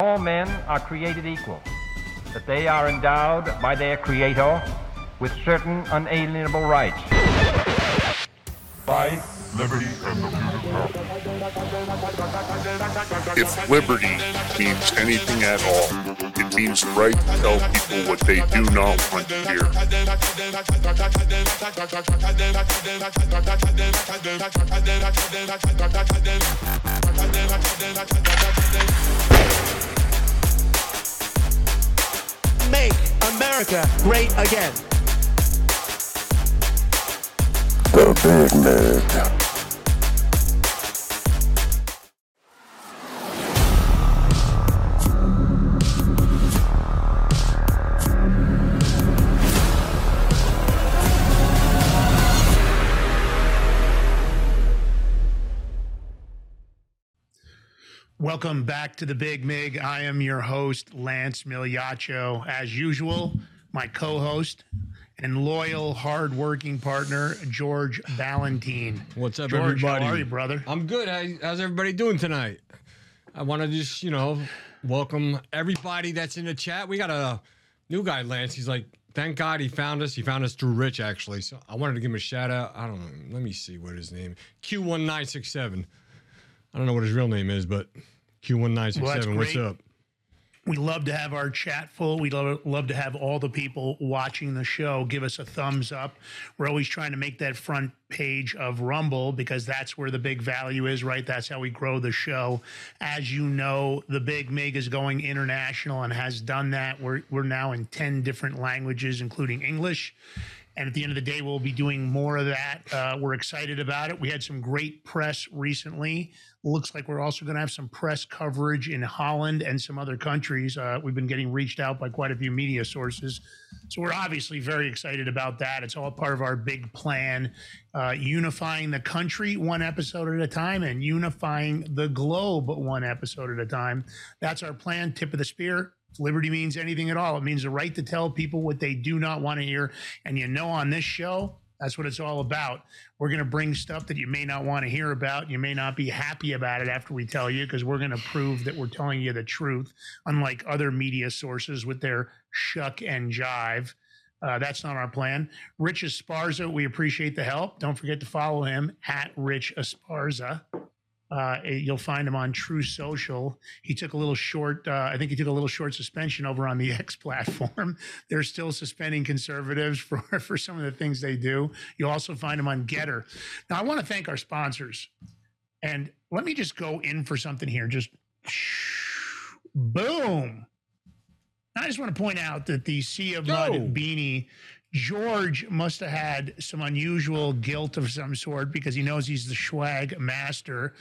All men are created equal, that they are endowed by their Creator with certain unalienable rights. Life, liberty, and the beauty of power. If liberty means anything at all, it means the right to tell people what they do not want to hear. Make America great again. The Big Mig. Welcome back to the Big Mig. I am your host, Lance Migliaccio. As usual, my co host and loyal, hardworking partner, George Balloutine. What's up, George, everybody? How are you, brother? I'm good. How, how's everybody doing tonight? I want to just, you know, welcome everybody that's in the chat. We got a new guy, Lance. He's like, thank God he found us. He found us through Rich, actually. So I wanted to give him a shout out. I don't know. Let me see what his name Q1967. I don't know what his real name is, but Q1967. Well, what's up? We love to have our chat full. We love, love to have all the people watching the show give us a thumbs up. We're always trying to make that front page of Rumble because that's where the big value is, right? That's how we grow the show. As you know, the Big Mig is going international and has done that. We're, we're now in 10 different languages, including English. And at the end of the day, we'll be doing more of that. Uh, we're excited about it. We had some great press recently. Looks like we're also going to have some press coverage in Holland and some other countries. Uh, we've been getting reached out by quite a few media sources. So we're obviously very excited about that. It's all part of our big plan, uh, unifying the country one episode at a time and unifying the globe one episode at a time. That's our plan. Tip of the spear. Liberty means anything at all, it means the right to tell people what they do not want to hear. And you know, on this show, that's what it's all about. We're going to bring stuff that you may not want to hear about. You may not be happy about it after we tell you, because we're going to prove that we're telling you the truth, unlike other media sources with their shuck and jive. Uh, that's not our plan. Rich Esparza, we appreciate the help. Don't forget to follow him at Rich Esparza. Uh, you'll find him on Truth Social. He took a little short, uh, I think he took a little short suspension over on the X platform. They're still suspending conservatives for, for some of the things they do. You'll also find him on Getter. Now, I want to thank our sponsors. And let me just go in for something here. Just boom. I just want to point out that the Sea of Mud beanie, George must have had some unusual guilt of some sort because he knows he's the swag master.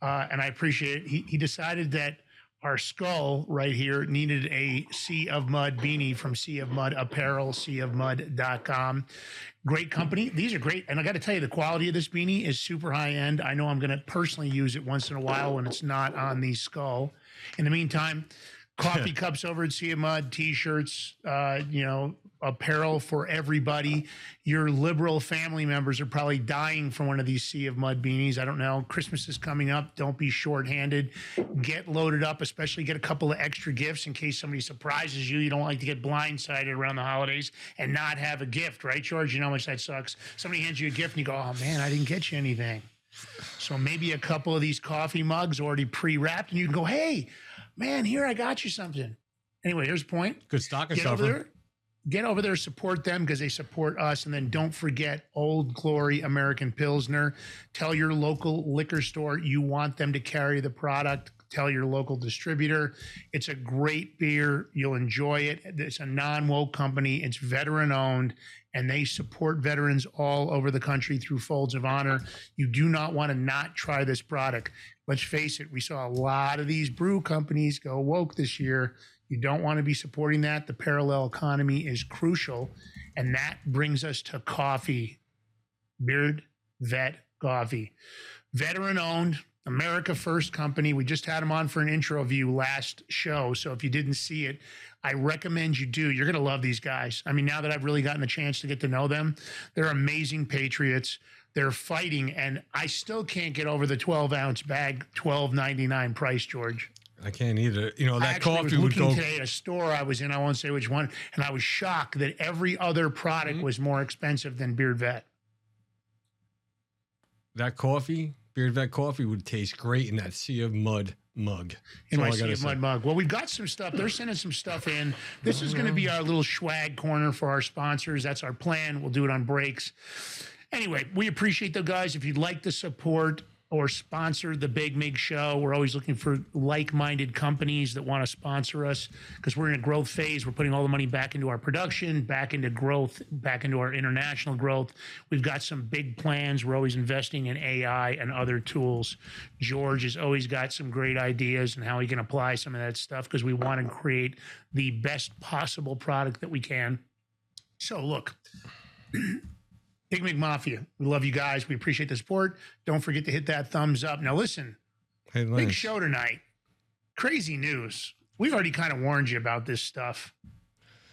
Uh, and I appreciate it. He, he decided that our skull right here needed a Sea of Mud beanie from Sea of Mud Apparel, seaofmud.com. Great company. These are great. And I got to tell you, the quality of this beanie is super high end. I know I'm going to personally use it once in a while when it's not on the skull. In the meantime, coffee cups over at Sea of Mud, t-shirts, uh, you know, apparel for everybody. Your liberal family members are probably dying for one of these Sea of Mud beanies. I don't know. Christmas is coming up. Don't be short-handed. Get loaded up, especially get a couple of extra gifts in case somebody surprises you. You don't like to get blindsided around the holidays and not have a gift, right, George? You know how much that sucks. Somebody hands you a gift and you go, "Oh man, I didn't get you anything." So maybe a couple of these coffee mugs already pre-wrapped, and you can go, "Hey, man, here I got you something." Anyway, here's the point. Good stocking Get over there. Get over there, support them because they support us. And then don't forget Old Glory American Pilsner. Tell your local liquor store you want them to carry the product. Tell your local distributor. It's a great beer. You'll enjoy it. It's a non woke company, it's veteran owned, and they support veterans all over the country through Folds of Honor. You do not want to not try this product. Let's face it, we saw a lot of these brew companies go woke this year. You don't want to be supporting that. The parallel economy is crucial. And that brings us to coffee. Beard Vet Coffee. Veteran owned, America First company. We just had them on for an intro view last show. So if you didn't see it, I recommend you do. You're going to love these guys. I mean, now that I've really gotten a chance to get to know them, they're amazing patriots. They're fighting, and I still can't get over the 12 ounce bag, 12.99 price, George. I can't either. You know I that actually coffee was would go. today at a store I was in. I won't say which one, and I was shocked that every other product Mm-hmm. was more expensive than Beard Vet. That coffee, Beard Vet coffee, would taste great in that sea of mud mug. in my Sea of. Mud mug. Well, we've got some stuff. They're sending some stuff in. This is going to be our little swag corner for our sponsors. That's our plan. We'll do it on breaks. Anyway, we appreciate the guys. If you'd like to support or sponsor the Big Mig Show, we're always looking for like-minded companies that want to sponsor us because we're in a growth phase. We're putting all the money back into our production, back into growth, back into our international growth. We've got some big plans. We're always investing in AI and other tools. George has always got some great ideas and how he can apply some of that stuff because we want to create the best possible product that we can. So, look, Big Mig Mafia, we love you guys. We appreciate the support. Don't forget to hit that thumbs up. Now, listen, Hey, big show tonight. Crazy news. We've already kind of warned you about this stuff.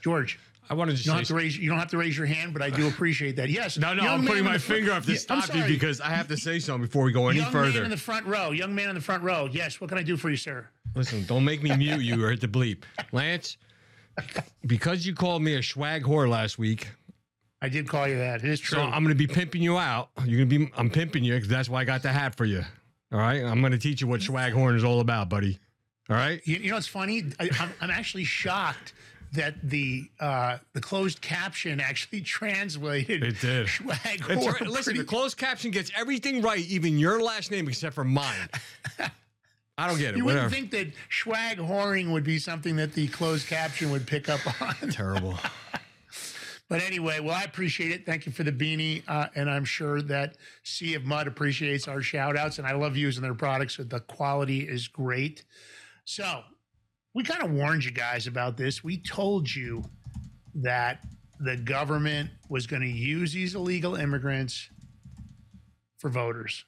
George, I wanted to you don't say have to raise you don't have to raise your hand, but I do appreciate that. Yes. No, no, I'm putting my the finger up to Yeah, stop you because I have to say something before we go any young man further. in the front row. Young man in the front row. Yes. What can I do for you, sir? Listen, don't make me mute you or hit the bleep. Lance, because you called me a swag whore last week, I did call you that. It is true. so I'm going to be pimping you out. You're going to be, I'm pimping you because that's why I got the hat for you. All right. I'm going to teach you what swag horn is all about, buddy. All right. You, you know what's funny? I, I'm, I'm actually shocked that the uh, the closed caption actually translated. It did. It's right. Listen, the closed caption gets everything right, even your last name except for mine. I don't get it. you Whatever. wouldn't think that swag whoring would be something that the closed caption would pick up on. Terrible. But anyway, well, I appreciate it. Thank you for the beanie. Uh, and I'm sure that Sea of Mud appreciates our shout outs. And I love using their products. So the quality is great. So we kind of warned you guys about this. We told you that the government was going to use these illegal immigrants for voters.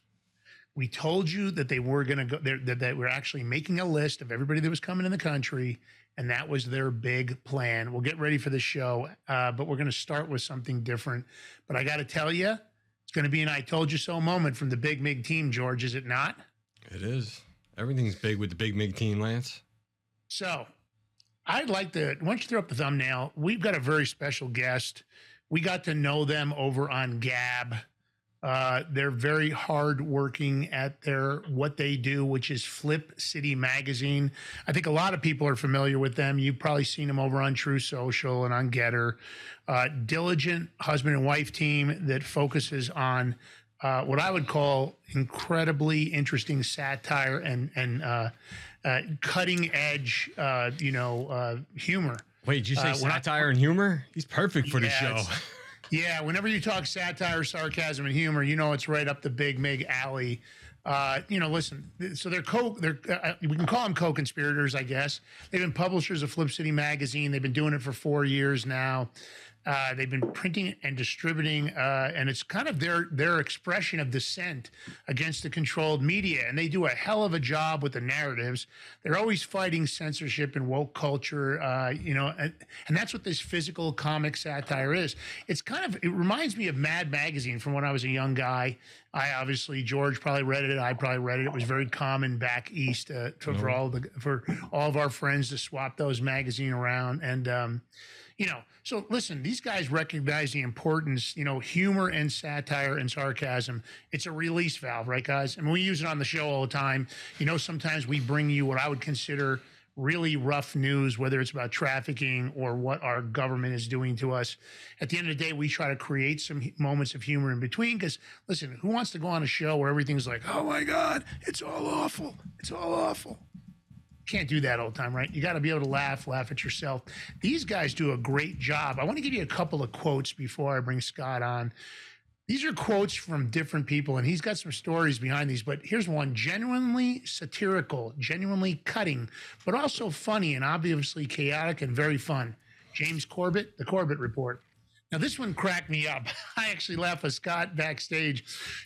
We told you that they were going to go, that, that they were actually making a list of everybody that was coming in the country, and that was their big plan. We'll get ready for the show, uh, but we're going to start with something different. But I got to tell you, it's going to be an I told you so moment from the Big Mig team, George, is it not? It is. Everything's big with the big MIG team, Lance. So I'd like to, why don't you throw up the thumbnail? We've got a very special guest. We got to know them over on Gab. Uh, they're very hard working at their what they do, which is Flip City Magazine. I think a lot of people are familiar with them. You've probably seen them over on Truth Social and on Getter. Uh, diligent husband and wife team that focuses on uh, what I would call incredibly interesting satire and and uh, uh, cutting edge, uh, you know, uh, humor. Wait, did you say when I- satire and humor? He's perfect for the show. Yeah, whenever you talk satire, sarcasm, and humor, you know it's right up the Big Mig alley. Uh, you know, listen. So they're co. They're uh, we can call them co-conspirators, I guess. They've been publishers of Flip City magazine. They've been doing it for four years now. Uh, they've been printing and distributing, uh, and it's kind of their their expression of dissent against the controlled media. And they do a hell of a job with the narratives. They're always fighting censorship and woke culture, uh, you know, and, and that's what this physical comic satire is. It's kind of it reminds me of Mad Magazine from when I was a young guy. I obviously George probably read it. I probably read it. It was very common back east uh, to, for all the for all of our friends to swap those magazine around and. Um, you know so listen these guys recognize the importance you know humor and satire and sarcasm. It's a release valve right guys? And we use it on the show all the time. You know sometimes we bring you what i would consider really rough news whether it's about trafficking or what our government is doing to us. At the end of the day we try to create some moments of humor in between because listen who wants to go on a show where everything's like oh my god it's all awful. It's all awful can't do that all the time, right? You got to be able to laugh, laugh at yourself. These guys do a great job. I want to give you a couple of quotes before I bring Scott on. These are quotes from different people, and he's got some stories behind these. But here's one genuinely satirical, genuinely cutting, but also funny and obviously chaotic and very fun. James Corbett, The Corbett Report. Now, this one cracked me up. I actually laughed with Scott backstage.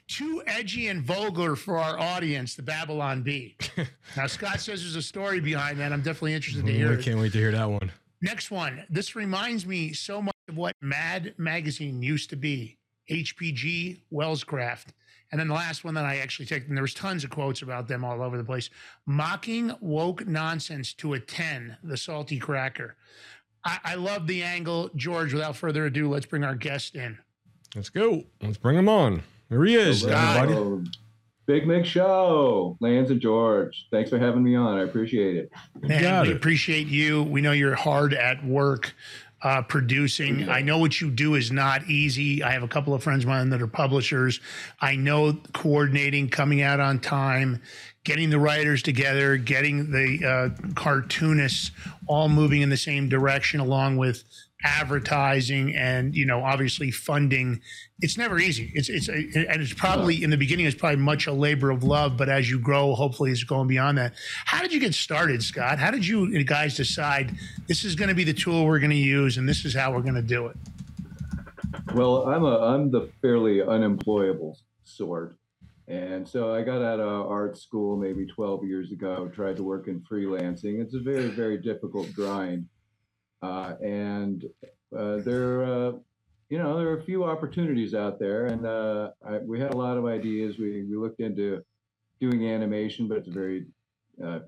Too edgy and vulgar for our audience, the Babylon Bee. now, Scott says there's a story behind that. I'm definitely interested to hear I can't wait to hear that one. Next one. This reminds me so much of what Mad Magazine used to be HPG Wellscraft. And then the last one that I actually took, and there was tons of quotes about them all over the place. Mocking woke nonsense to a 10, the salty cracker. I, I love the angle. George, without further ado, let's bring our guest in. Let's go. Let's bring him on. Here he is, everybody. Big Mig Show, Lance and George. Thanks for having me on. I appreciate it. Man, we it. appreciate you. We know you're hard at work uh, producing. I know what you do is not easy. I have a couple of friends of mine that are publishers. I know coordinating, coming out on time, getting the writers together, getting the uh, cartoonists all moving in the same direction, along with advertising and you know obviously funding it's never easy. It's it's and it's probably in the beginning it's probably much a labor of love but as you grow hopefully it's going beyond that. How did you get started scott? How did you guys decide this is going to be the tool we're going to use and this is how we're going to do it? Well, I'm a I'm the fairly unemployable sort, and so I got out of art school maybe 12 years ago. Tried to work in freelancing. It's a very very difficult grind, uh, and uh, there uh, you know there are a few opportunities out there, and uh, I, we had a lot of ideas. We we looked into doing animation, but it's a very uh,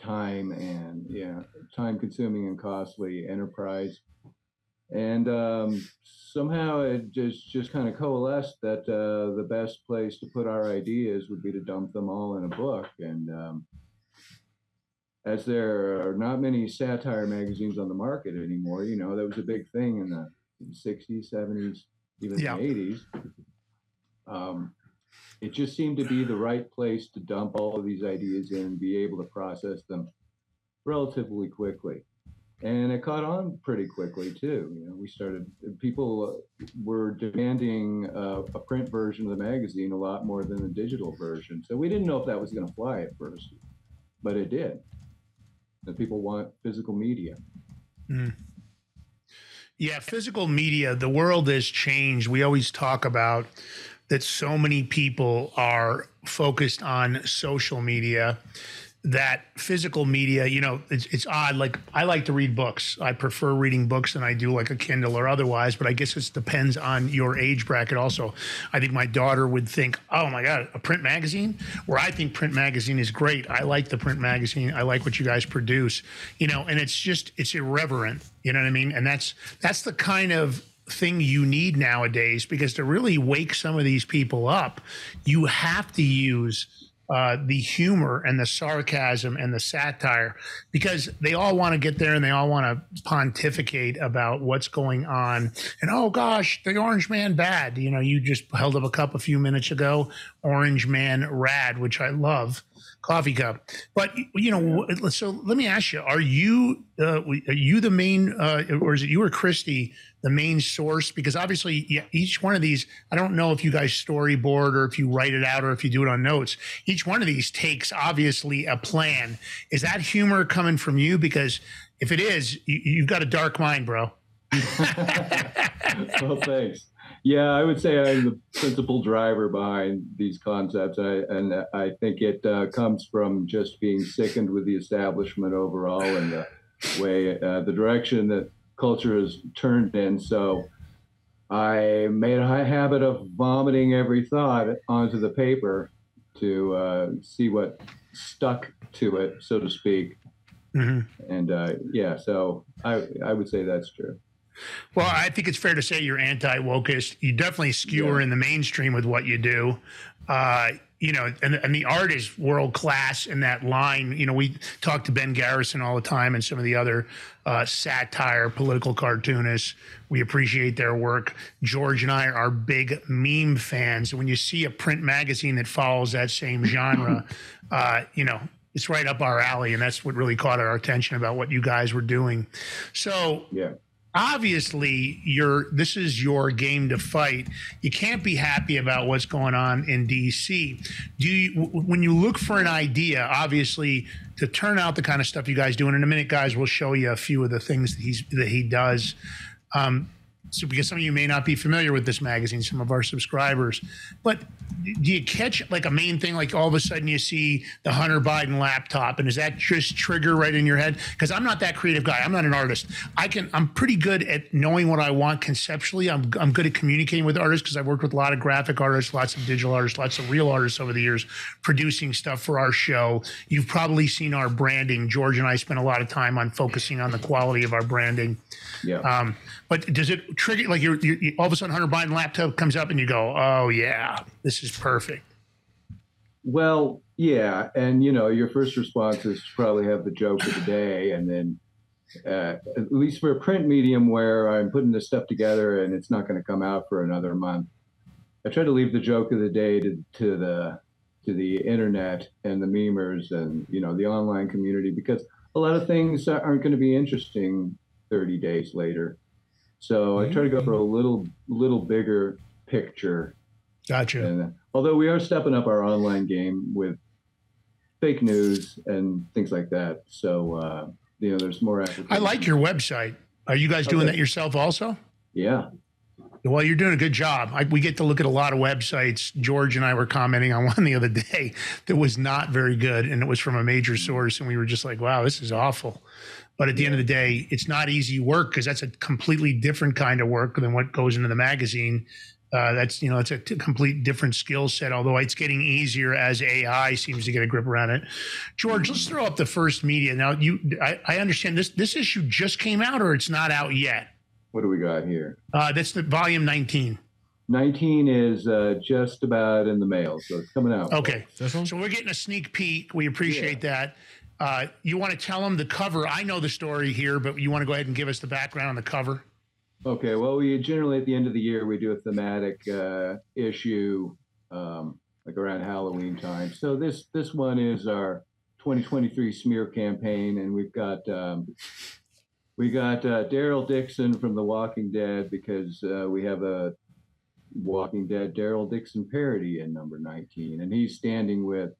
time and yeah time consuming and costly enterprise and um, somehow it just just kind of coalesced that uh, the best place to put our ideas would be to dump them all in a book and um, as there are not many satire magazines on the market anymore you know that was a big thing in the 60s 70s even Yeah. the 80s um, it just seemed to be the right place to dump all of these ideas in and be able to process them relatively quickly and it caught on pretty quickly too. You know, we started people were demanding uh, a print version of the magazine a lot more than the digital version. So we didn't know if that was going to fly at first, but it did. The people want physical media. Hmm. Yeah, physical media, the world has changed. We always talk about that so many people are focused on social media that physical media, you know, it's, it's odd. Like I like to read books. I prefer reading books than I do like a Kindle or otherwise, but I guess it depends on your age bracket also. I think my daughter would think, oh my God, a print magazine? Where I think print magazine is great. I like the print magazine. I like what you guys produce, you know, and it's just, it's irreverent. You know what I mean? And that's, that's the kind of thing you need nowadays because to really wake some of these people up, you have to use uh, the humor and the sarcasm and the satire because they all want to get there and they all want to pontificate about what's going on. And oh gosh, the Orange Man bad. You know, you just held up a cup a few minutes ago, Orange Man rad, which I love. Coffee cup, but you know. So let me ask you: Are you uh, are you the main, uh, or is it you or Christy the main source? Because obviously, yeah, each one of these, I don't know if you guys storyboard or if you write it out or if you do it on notes. Each one of these takes obviously a plan. Is that humor coming from you? Because if it is, you, you've got a dark mind, bro. well, thanks. Yeah, I would say I'm the principal driver behind these concepts, I, and I think it uh, comes from just being sickened with the establishment overall and the way, uh, the direction that culture has turned in. So I made a high habit of vomiting every thought onto the paper to uh, see what stuck to it, so to speak. Mhm. And uh, yeah, so I I would say that's true. Well, I think it's fair to say you're anti-wokist. You definitely skewer Yeah. in the mainstream with what you do. Uh, you know, and, and the art is world class in that line. You know, we talk to Ben Garrison all the time and some of the other uh, satire political cartoonists. We appreciate their work. George and I are big meme fans. And when you see a print magazine that follows that same genre, uh, you know, it's right up our alley. And that's what really caught our attention about what you guys were doing. So, Yeah. Obviously you're this is your game to fight. You can't be happy about what's going on in dc do you when you look for an idea obviously to turn out the kind of stuff you guys do and in a minute guys we'll show you a few of the things that he's that he does. Um, so because some of you may not be familiar with this magazine, some of our subscribers, but do you catch like a main thing? Like all of a sudden you see the Hunter Biden laptop, and does that just trigger right in your head? Because I'm not that creative guy. I'm not an artist. I can. I'm pretty good at knowing what I want conceptually. I'm I'm good at communicating with artists because I've worked with a lot of graphic artists, lots of digital artists, lots of real artists over the years, producing stuff for our show. You've probably seen our branding. George and I spent a lot of time on focusing on the quality of our branding. Yeah. Um, but does it trigger like you're, you you all of a sudden Hunter Biden laptop comes up and you go, oh yeah, this is perfect. Well, yeah, and you know, your first response is probably have the joke of the day, and then uh, at least for a print medium where I'm putting this stuff together and it's not going to come out for another month, I try to leave the joke of the day to to the to the internet and the memers and you know the online community because a lot of things aren't going to be interesting 30 days later. So I try to go for a mm. little little bigger picture Gotcha. and uh, although we are stepping up our online game with fake news and things like that, so uh, you know, there's more. I like your website. Are you guys doing Okay. that yourself also? Yeah, Well, you're doing a good job. I, we get to look at a lot of websites. George and I were commenting on one the other day that was not very good, and it was from a major mm. source, and we were just like, "Wow, this is awful." But at the end of the day, it's not easy work because that's a completely different kind of work than what goes into the magazine. Uh, that's you know, it's a t- complete different skill set. Although it's getting easier as AI seems to get a grip around it. George, let's throw up the first media now. You, I, I understand this. This issue just came out, or it's not out yet. what do we got here? Uh, that's the volume 19. 19 is uh, just about in the mail, so it's coming out. Okay. This one? So we're getting a sneak peek. We appreciate that. Uh, you want to tell them the cover? I know the story here, but you want to go ahead and give us the background on the cover? Okay. Well, we generally at the end of the year we do a thematic uh, issue, um, like around Halloween time. So this this one is our 2023 smear campaign, and we've got um, we got uh, Daryl Dixon from The Walking Dead because uh, we have a Walking Dead Daryl Dixon parody in number 19, and he's standing with.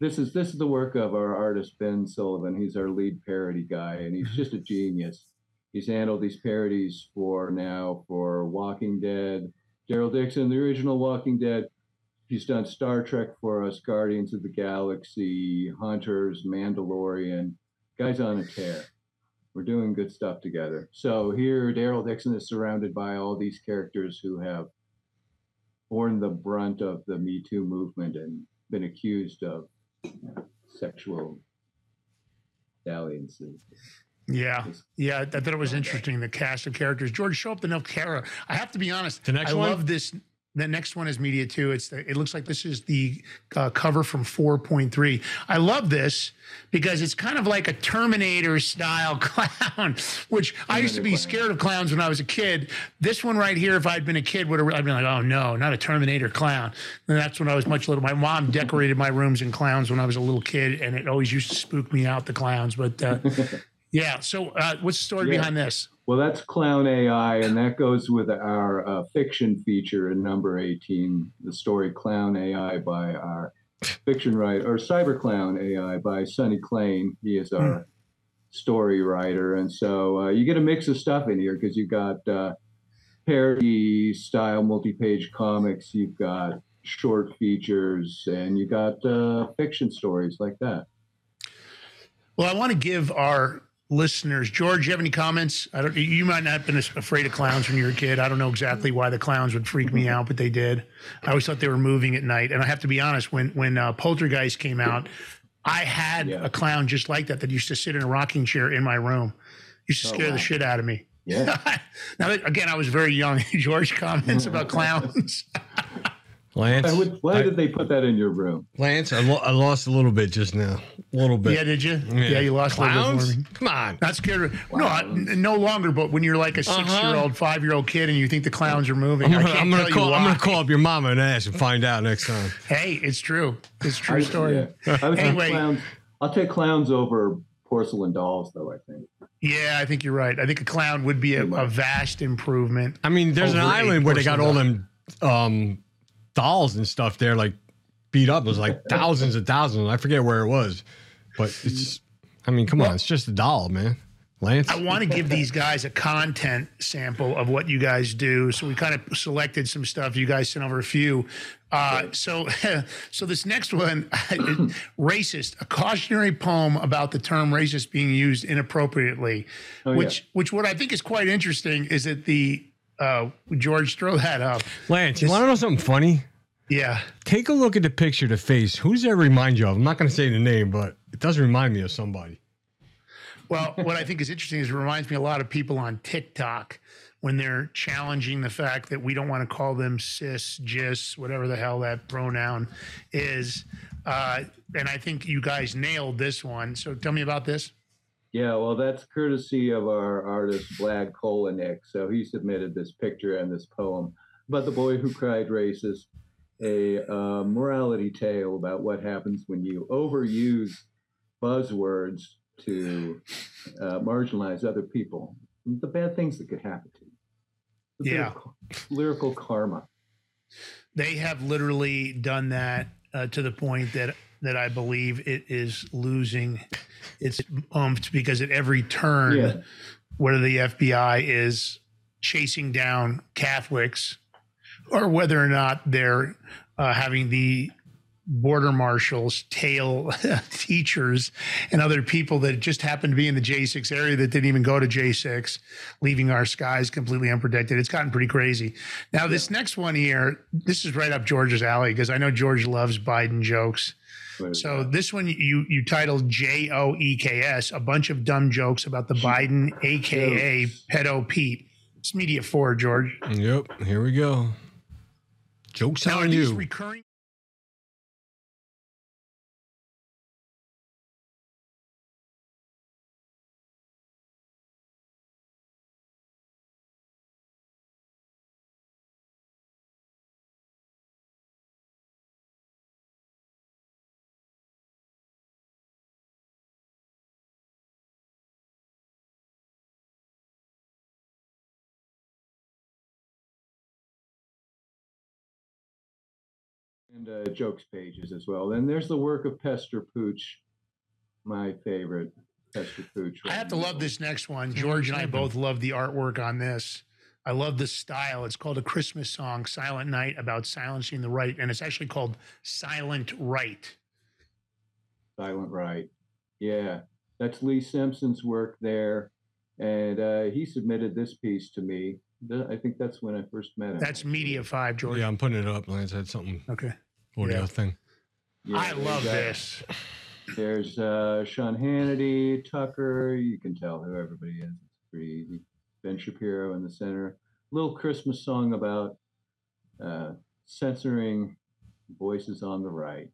This is this is the work of our artist Ben Sullivan. He's our lead parody guy, and he's just a mm-hmm. genius he's handled these parodies for now for Walking Dead, Daryl Dixon, the original Walking Dead. He's done Star Trek for us, Guardians of the Galaxy, Hunters, Mandalorian. Guy's on a tear. We're doing good stuff together. So here, Daryl Dixon is surrounded by all these characters who have borne the brunt of the Me Too movement and been accused of sexual dalliances. Yeah. Yeah. I thought it was interesting. The cast of characters. George, show up the Nilkara. I have to be honest. The next I one? love this. The next one is media too. It's the, it looks like this is the uh, cover from 4.3. I love this because it's kind of like a Terminator style clown, which I used to be scared of clowns when I was a kid. This one right here, if I'd been a kid, would have I'd been like, oh no, not a Terminator clown. And that's when I was much little. My mom decorated my rooms in clowns when I was a little kid, and it always used to spook me out. The clowns, but uh, yeah. So uh, what's the story Yeah. behind this? Well, that's Clown AI, and that goes with our uh, fiction feature in number 18, the story Clown AI by our fiction writer, or Cyber Clown AI by Sonny Klein. He is our story writer. And so uh, you get a mix of stuff in here because you've got uh, parody style multi page comics, you've got short features, and you got uh, fiction stories like that. Well, I want to give our listeners, George. You have any comments? I don't. You might not have been afraid of clowns when you were a kid. I don't know exactly why the clowns would freak me out, but they did. I always thought they were moving at night, and I have to be honest. When when uh, Poltergeist came out, I had Yeah. a clown just like that that used to sit in a rocking chair in my room. Used to Oh, scare wow. the shit out of me. Yeah. now again, I was very young. George comments about clowns. Lance, Why, would, why I- did they put that in your room? Lance, I, lo- I lost a little bit just now. A little bit. yeah, did you? Yeah, you lost a little bit Clowns? Come on. Not scared of no, I- n- no longer. But when you're like a six-year-old, five-year-old kid, and you think the clowns are moving, Uh-huh. I'm gonna, can't I'm gonna tell call. you I'm gonna call up your mama and ask and find out next time. Hey, it's true. It's a true I- story. yeah. I would take Anyway. clowns. I'll take clowns over porcelain dolls, though. I think. Yeah, I think you're right. I think a clown would be a, a vast improvement. I mean, there's an island where they got all porcelain them um, dolls and stuff there, like beat up. It was like thousands and thousands. I forget where it was, but it's. I mean, come on, it's just a doll, man. Lance? I want to give these guys a content sample of what you guys do. So we kind of selected some stuff. You guys sent over a few. Uh, so, so this next one, racist, a cautionary poem about the term racist being used inappropriately, Oh, yeah. which, which what I think is quite interesting is that the uh, George throw that up. Lance, you want to know something funny? Yeah, Take a look at the picture, the face. Who does that remind you of? I'm not going to say the name, but it does remind me of somebody. Well, what I think is interesting is it reminds me a lot of people on TikTok when they're challenging the fact that we don't want to call them cis, gis, whatever the hell that pronoun is. Uh, and I think you guys nailed this one. So tell me about this. Yeah, well, that's courtesy of our artist Vlad Kolonik. So he submitted this picture and this poem about the boy who cried racist, a uh, morality tale about what happens when you overuse buzzwords to uh, marginalize other people, the bad things that could happen to you. Of Yeah. lyrical karma. They have literally done that uh, to the point that that I believe it is losing its oomph because at every turn, Yeah. whether the FBI is chasing down Catholics or whether or not they're uh, having the border marshals tail teachers and other people that just happen to be in the J6 area that didn't even go to J6, leaving our skies completely unprotected. It's gotten pretty crazy. Now, this next one here, this is right up George's alley because I know George loves Biden jokes. But, So this one you you titled J O E K S, a bunch of dumb jokes about the Biden, aka pedo Pete. It's media four, George. Yep, here we go. Joke's Now are on these you. recurring? And uh, jokes pages as well. And there's the work of Pester Pooch, my favorite. Pester Pooch. I have to love this next one. George and I both love the artwork on this. I love the style. It's called a Christmas song, Silent Night, about silencing the right, and it's actually called Silent Right. Silent Right. Yeah, that's Lee Simpson's work there. And uh, he submitted this piece to me. I think that's when I first met him. That's Media Five, George. Yeah, I'm putting it up. Lance had something Okay. Audio Yeah. thing. Yeah, I love uh, this. There's uh, Sean Hannity, Tucker. You can tell who everybody is. It's pretty easy. Ben Shapiro in the center. Little Christmas song about uh, censoring voices on the right.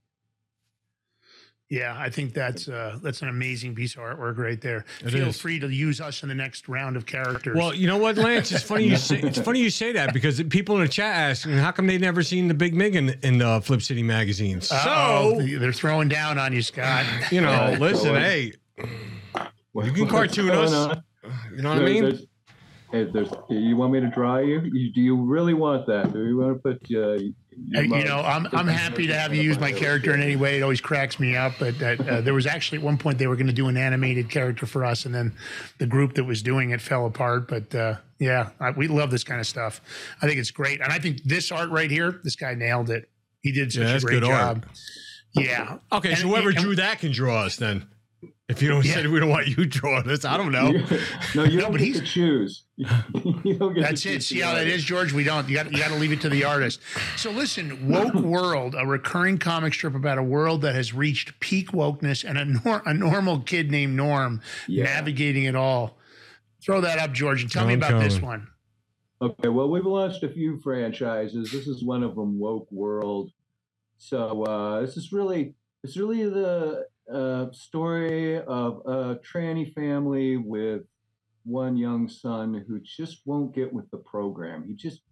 Yeah, I think that's uh, that's an amazing piece of artwork right there. It Feel is. free to use us in the next round of characters. Well, you know what, Lance? It's funny you say it's funny you say that because people in the chat ask, how come they've never seen the Big Mig in, in the Flip City magazines? Uh-oh, So they're throwing down on you, Scott. you know, listen, hey, What- You can cartoon us. you know what I mean? there's- hey, there's, you want me to draw you? you? Do you really want that? Do you want to put? Uh, Uh, you know, I'm I'm happy to have you use my character in any way. It always cracks me up. But that, uh, there was actually at one point they were going to do an animated character for us, and then the group that was doing it fell apart. But uh, yeah, I, we love this kind of stuff. I think it's great, and I think this art right here, this guy nailed it. He did such Yeah, a great good art. job. Yeah. Okay, so whoever and- drew that can draw us then. If you don't Yeah. say we don't want you drawing us, I don't know. no, you No, don't but get he's- to choose. you don't get That's it. See how that is, George? We don't. You got you got to leave it to the artist. So listen, woke world, a recurring comic strip about a world that has reached peak wokeness and a, nor- a normal kid named Norm Yeah. navigating it all. Throw that up, George, and tell me I'm about this one. Okay, well, we've launched a few franchises. This is one of them, Woke World. So uh, this is really, it's really the uh, story of a tranny family with one young son who just won't get with the program. He just,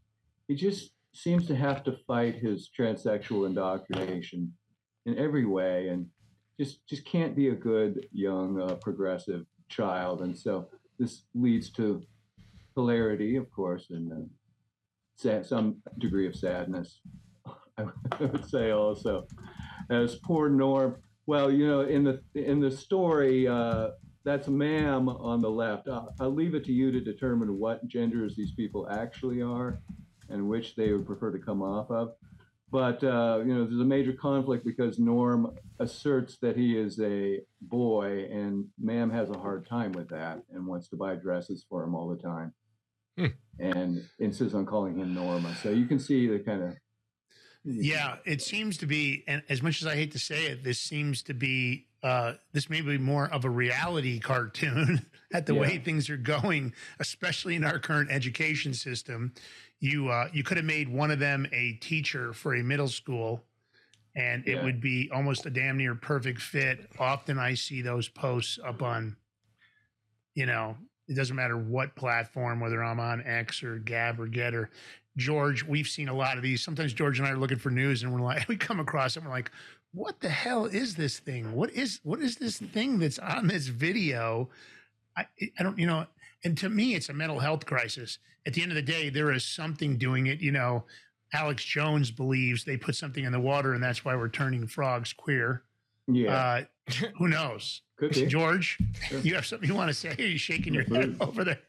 he just seems to have to fight his transsexual indoctrination in every way, and just, just can't be a good young uh, progressive child. And so this leads to hilarity, of course, and uh, sad, some degree of sadness. I would say also, as poor Norm. Well, you know, in the in the story, uh, that's ma'am on the left. I'll, I'll leave it to you to determine what genders these people actually are and which they would prefer to come off of. But uh, you know, there's a major conflict because Norm asserts that he is a boy, and Ma'am has a hard time with that and wants to buy dresses for him all the time, Hmm. and insists on calling him Norma. So you can see the kind of Yeah, it seems to be, and as much as I hate to say it, this seems to be uh, this may be more of a reality cartoon at the way things are going, especially in our current education system. You uh, you could have made one of them a teacher for a middle school, and it would be almost a damn near perfect fit. Often I see those posts up on, you know, it doesn't matter what platform, whether I'm on X or Gab or Getter. George, we've seen a lot of these. Sometimes George and I are looking for news, and we're like, we come across it, and we're like, what the hell is this thing? What is what is this thing that's on this video? I I don't, you know. And to me, it's a mental health crisis. At the end of the day, there is something doing it. You know, Alex Jones believes they put something in the water, and that's why we're turning frogs queer. yeah, Uh, who knows? could be. George, Sure. you have something you want to say? Are you shaking your head over there?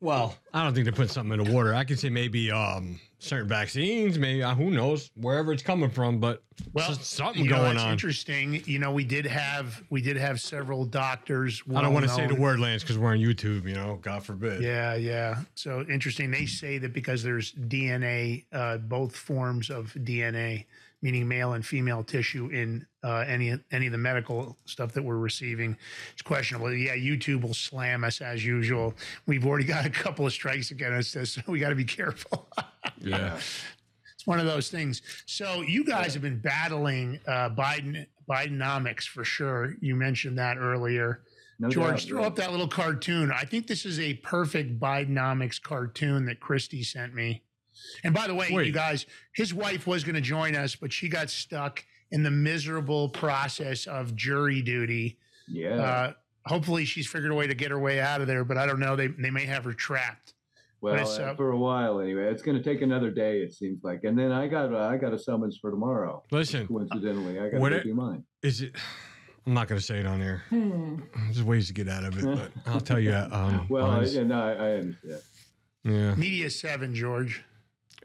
Well, I don't think they put something in the water. I could say maybe um certain vaccines, maybe uh, who knows wherever it's coming from, but Well, well, something you know, going that's on. Interesting. You know, we did have we did have several doctors. I don't want to say the word, Lance, because we're on YouTube. You know, God forbid. Yeah, yeah. So interesting. They say that because there's DNA, uh, both forms of DNA, meaning male and female tissue in uh, any any of the medical stuff that we're receiving, it's questionable. Yeah, YouTube will slam us as usual. We've already got a couple of strikes against us, so we got to be careful. yeah. it's one of those things. So you guys have been battling uh, Biden Bidenomics for sure. You mentioned that earlier. No George, doubt, throw up that little cartoon. I think this is a perfect Bidenomics cartoon that Christy sent me. And by the way, Wait. you guys, his wife was going to join us, but she got stuck in the miserable process of jury duty. Yeah. Uh, hopefully, she's figured a way to get her way out of there, but I don't know. They they may have her trapped. Well, Nice, uh, uh, for a while anyway. It's going to take another day, it seems like. And then I got uh, I got a summons for tomorrow. Listen, Coincidentally, I got What to it- do mine. is it? I'm not going to say it on there. Hmm. There's ways to get out of it, but I'll tell you. Um, Well, I, mine's- and I, I understand. yeah. Media seven, George.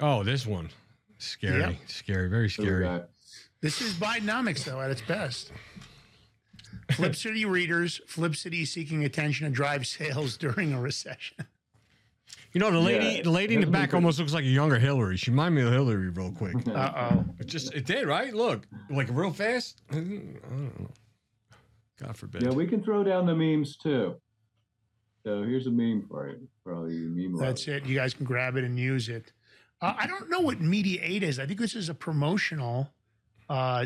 Oh, this one. Scary. Yep. Scary. Very So scary. Got- This is Bidenomics, though, at its best. Flip City readers, Flip City seeking attention to drive sales during a recession. You know, the lady, Yeah. the lady in the back almost looks like a younger Hillary. She reminded me of Hillary real quick. Uh oh. It just, it did, right? Look, like real fast. I don't know. God forbid. Yeah, we can throw down the memes too. So here's a meme for you, for all you meme That's lovers. it. You guys can grab it and use it. Uh, I don't know what Media 8 is. I think this is a promotional uh,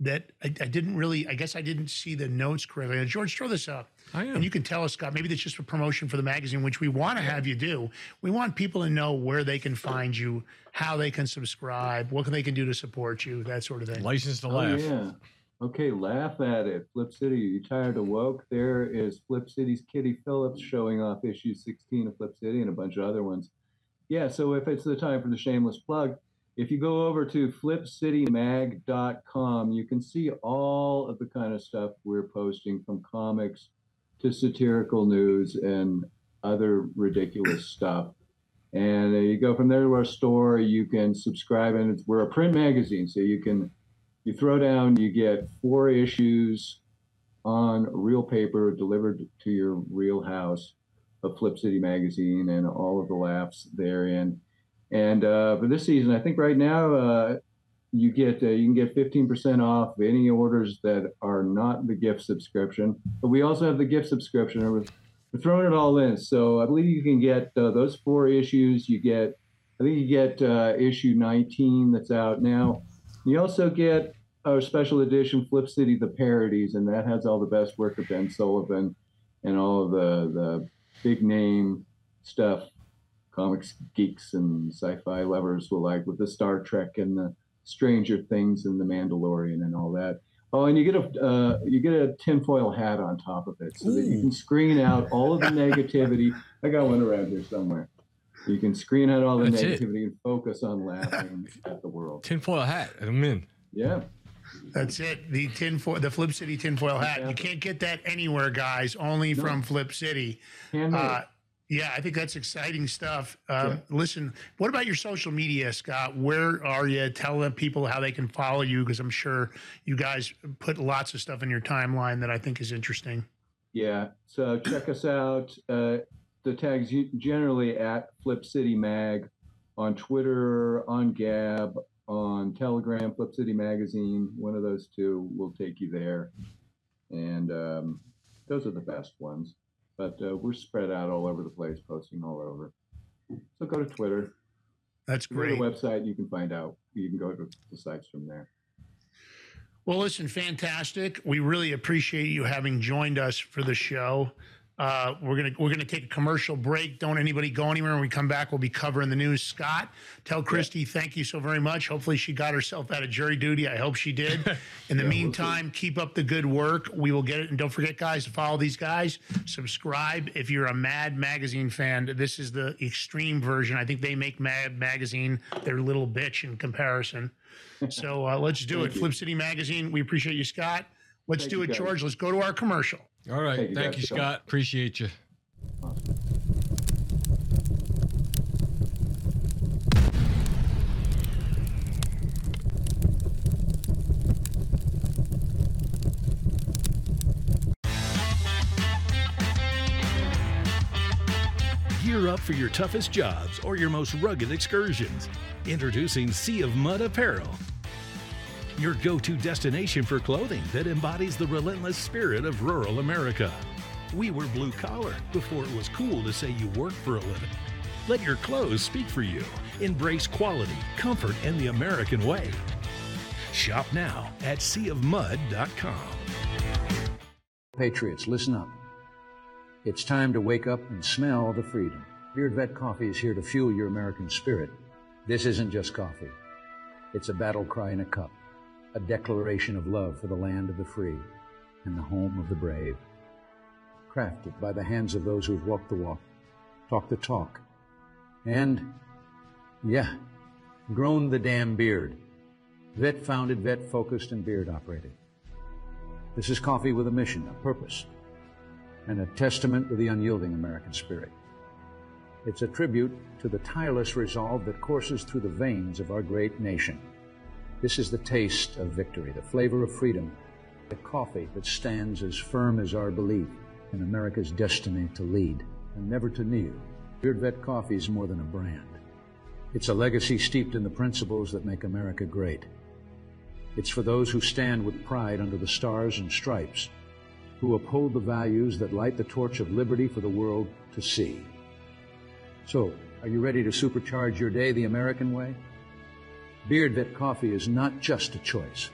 that I, I didn't really, I guess I didn't see the notes correctly. George, throw this up. I am. And you can tell us, Scott, maybe that's just a promotion for the magazine, which we want to have you do. We want people to know where they can find you, how they can subscribe, what they can do to support you, that sort of thing. License to Oh, laugh. yeah. Okay, laugh at it. Flip City, you tired of woke? There is Flip City's Kitty Phillips showing off issue 16 of Flip City and a bunch of other ones. Yeah, so if it's the time for the shameless plug, if you go over to flipcitymag.com, you can see all of the kind of stuff we're posting from comics to satirical news and other ridiculous stuff. And you go from there to our store, you can subscribe, and we're a print magazine, so you can you throw down, you get four issues on real paper delivered to your real house of Flip City magazine and all of the laughs therein. And uh, for this season, I think right now uh, you get uh, you can get 15% off any orders that are not the gift subscription. But we also have the gift subscription. We're, throwing it all in. So I believe you can get uh, those four issues. You get, I think you get uh, issue 19 that's out now. You also get our special edition Flip City the parodies, and that has all the best work of Ben Sullivan and all of the the big name stuff comics geeks and sci-fi lovers will like with the Star Trek and the Stranger Things and the Mandalorian and all that. Oh, and you get a uh, you get a tinfoil hat on top of it so that you can screen out all of the negativity. I got one around here somewhere. You can screen out all the That's it. negativity and focus on laughing at the world. Tinfoil hat. I'm in. Yeah. That's it. The tinfoil, the Flip City tinfoil hat. You can't get that anywhere, guys. Only from Flip City. Handmade. Uh, yeah, I think that's exciting stuff. Um, Listen, what about your social media, Scott? Where are you? Tell the people how they can follow you because I'm sure you guys put lots of stuff in your timeline that I think is interesting. Yeah. So check us out. Uh, the tags generally at Flip City Mag on Twitter, on Gab, on Telegram, Flip City Magazine. One of those two will take you there. And um, those are the best ones. But uh, we're spread out all over the place, posting all over. So go to Twitter. That's Go to the great. website. You can find out. You can go to the sites from there. Well, listen, fantastic. We really appreciate you having joined us for the show. Uh, we're gonna we're gonna take a commercial break. Don't anybody go anywhere. When we come back, we'll be covering the news. Scott, tell Christy thank you so very much. Hopefully, she got herself out of jury duty. I hope she did. In the meantime, keep up the good work. We will get it. And don't forget, guys, to follow these guys. Subscribe if you're a Mad Magazine fan. This is the extreme version. I think they make Mad Magazine their little bitch in comparison. So uh, let's do it. You. Flip City Magazine. We appreciate you, Scott. Let's Thank do it. George. Let's go to our commercial. All right. Thank you, Thank you, Scott. Appreciate you. Gear up for your toughest jobs or your most rugged excursions. Introducing Sea of Mud Apparel. Your go to destination for clothing that embodies the relentless spirit of rural America. We were blue collar before it was cool to say you work for a living. Let your clothes speak for you. Embrace quality, comfort, and the American way. Shop now at seaofmud.com. Patriots, listen up. It's time to wake up and smell the freedom. Beard Vet Coffee is here to fuel your American spirit. This isn't just coffee. It's a battle cry in a cup, a declaration of love for the land of the free and the home of the brave. Crafted by the hands of those who've walked the walk, talked the talk, and, yeah, grown the damn beard. Vet founded, vet focused, and beard operated. This is coffee with a mission, a purpose, and a testament to the unyielding American spirit. It's a tribute to the tireless resolve that courses through the veins of our great nation. This is the taste of victory, the flavor of freedom, the coffee that stands as firm as our belief in America's destiny to lead and never to kneel. Beard Vet Coffee is more than a brand. It's a legacy steeped in the principles that make America great. It's for those who stand with pride under the stars and stripes, who uphold the values that light the torch of liberty for the world to see. So, are you ready to supercharge your day the American way? Beard Vet Coffee is not just a choice.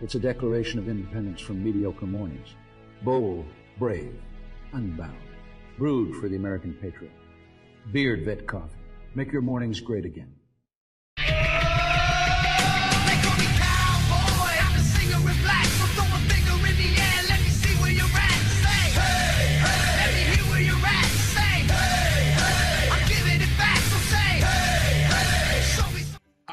It's a declaration of independence from mediocre mornings. Bold, brave, unbound. Brewed for the American patriot. Beard Vet Coffee. Make your mornings great again.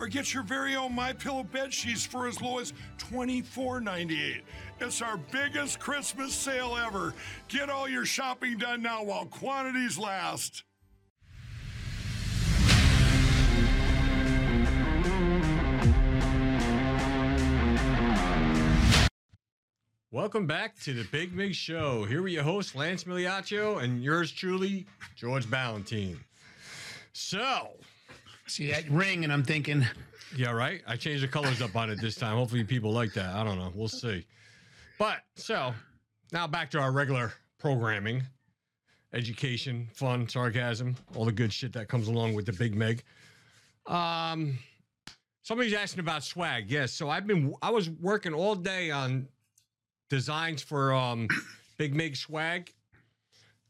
or get your very own My Pillow bed sheets for as low as $24.98. It's our biggest Christmas sale ever. Get all your shopping done now while quantities last. Welcome back to the Big Mig Show. Here are your hosts, Lance Migliaccio, and yours truly, George Balloutine. So, See that ring, and I'm thinking, Yeah, right. I changed the colors up on it this time. Hopefully, people like that. I don't know. We'll see. But so now back to our regular programming education, fun, sarcasm, all the good shit that comes along with the Big Mig. Um, somebody's asking about swag. Yes. So I've been, I was working all day on designs for um, Big Mig swag.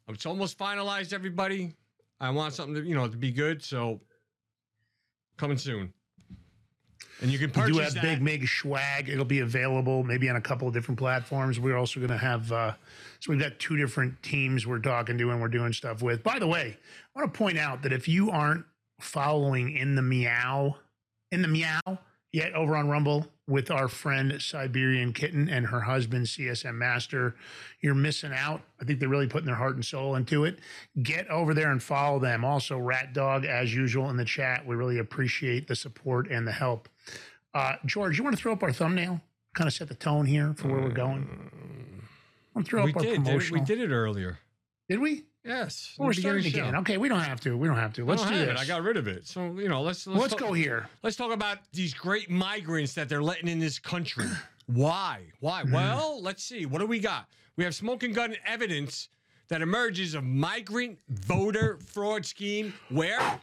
It's almost finalized, everybody. I want something to, you know, to be good. So coming soon. And you can we purchase do have that. Big Mig swag. It'll be available maybe on a couple of different platforms. We're also going to have, uh, so we've got two different teams we're talking to and we're doing stuff with. By the way, I want to point out that if you aren't following in the meow, in the meow yet over on Rumble with our friend Siberian Kitten and her husband CSM Master, you're missing out. I think they're really putting their heart and soul into it. Get over there and follow them. Also, Rat Dog, as usual in the chat. We really appreciate the support and the help. Uh, George, you want to throw up our thumbnail? Kind of set the tone here for where we're going. I'm throw we up our did, did we did it earlier. Did we? Yes. Well, we're in starting again. Okay, we don't have to. We don't have to. I Let's don't do have this. it. I got rid of it. So you know, let's let's, Let's talk- go here. Let's talk about these great migrants that they're letting in this country. Why? Why? Hmm. Well, let's see. What do we got? We have smoking gun evidence that emerges of migrant voter fraud scheme. Where?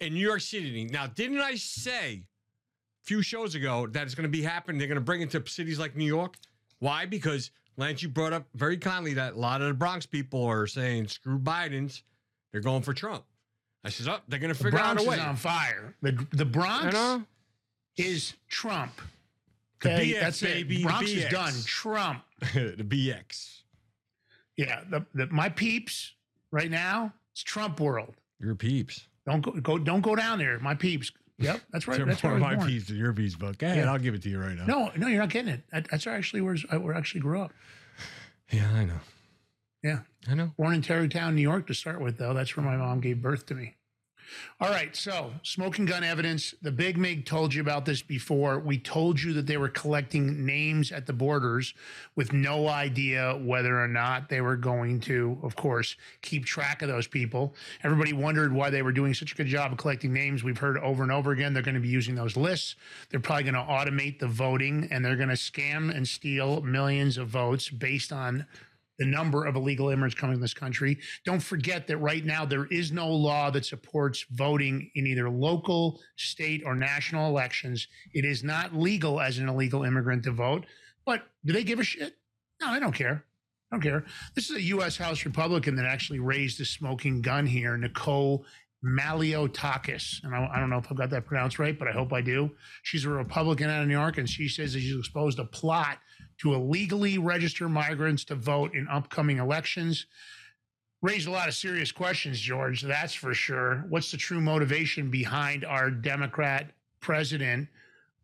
In New York City. Now, didn't I say a few shows ago that it's going to be happening? They're going to bring it to cities like New York. Why? Because Lance, you brought up very kindly that a lot of the Bronx people are saying screw Biden's. They're going for Trump. I says, oh, they're going to figure out a way. is way. on fire. The the Bronx You know? is Trump. The Okay, BX, that's baby, it. the Bronx is done. Trump. the BX. Yeah, the, the my peeps right now. It's Trump world. Your peeps. Don't go, go don't go down there. My peeps. Yep, that's right. That's more where I was my born. peeps than your but go ahead, Yeah. I'll give it to you right now. No, no, you're not getting it. That, that's actually where I where I actually grew up. Yeah, I know. Yeah. I know. Born in Tarrytown, New York to start with, though. That's where my mom gave birth to me. All right. So, smoking gun evidence. The Big Mig told you about this before. We told you that they were collecting names at the borders with no idea whether or not they were going to, of course, keep track of those people. Everybody wondered why they were doing such a good job of collecting names. We've heard over and over again they're going to be using those lists. They're probably going to automate the voting and they're going to scam and steal millions of votes based on the number of illegal immigrants coming to this country. Don't forget that right now there is no law that supports voting in either local, state, or national elections. It is not legal as an illegal immigrant to vote. But do they give a shit? No, they don't care. I don't care. This is a U.S. House Republican that actually raised the smoking gun here, Nicole Malliotakis. And I, I don't know if I've got that pronounced right, but I hope I do. She's a Republican out of New York, and she says that she's exposed a plot to illegally register migrants to vote in upcoming elections. Raised a lot of serious questions, George, that's for sure. What's the true motivation behind our Democrat president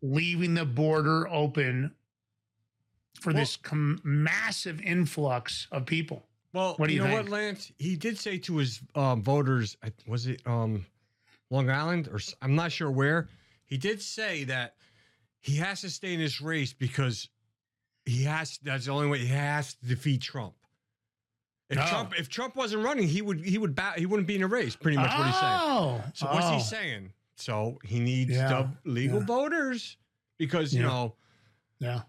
leaving the border open for this com- massive influx of people? Well, What do you, you know think? what, Lance? He did say to his um, voters, was it um, Long Island or I'm not sure where. He did say that he has to stay in this race because he has. That's the only way he has to defeat Trump. If Oh. Trump, if Trump wasn't running, he would he would bat, he wouldn't be in a race. Pretty much what he's saying. Oh, So what's oh. he saying? So he needs Yeah, the legal yeah. voters because you know Yeah.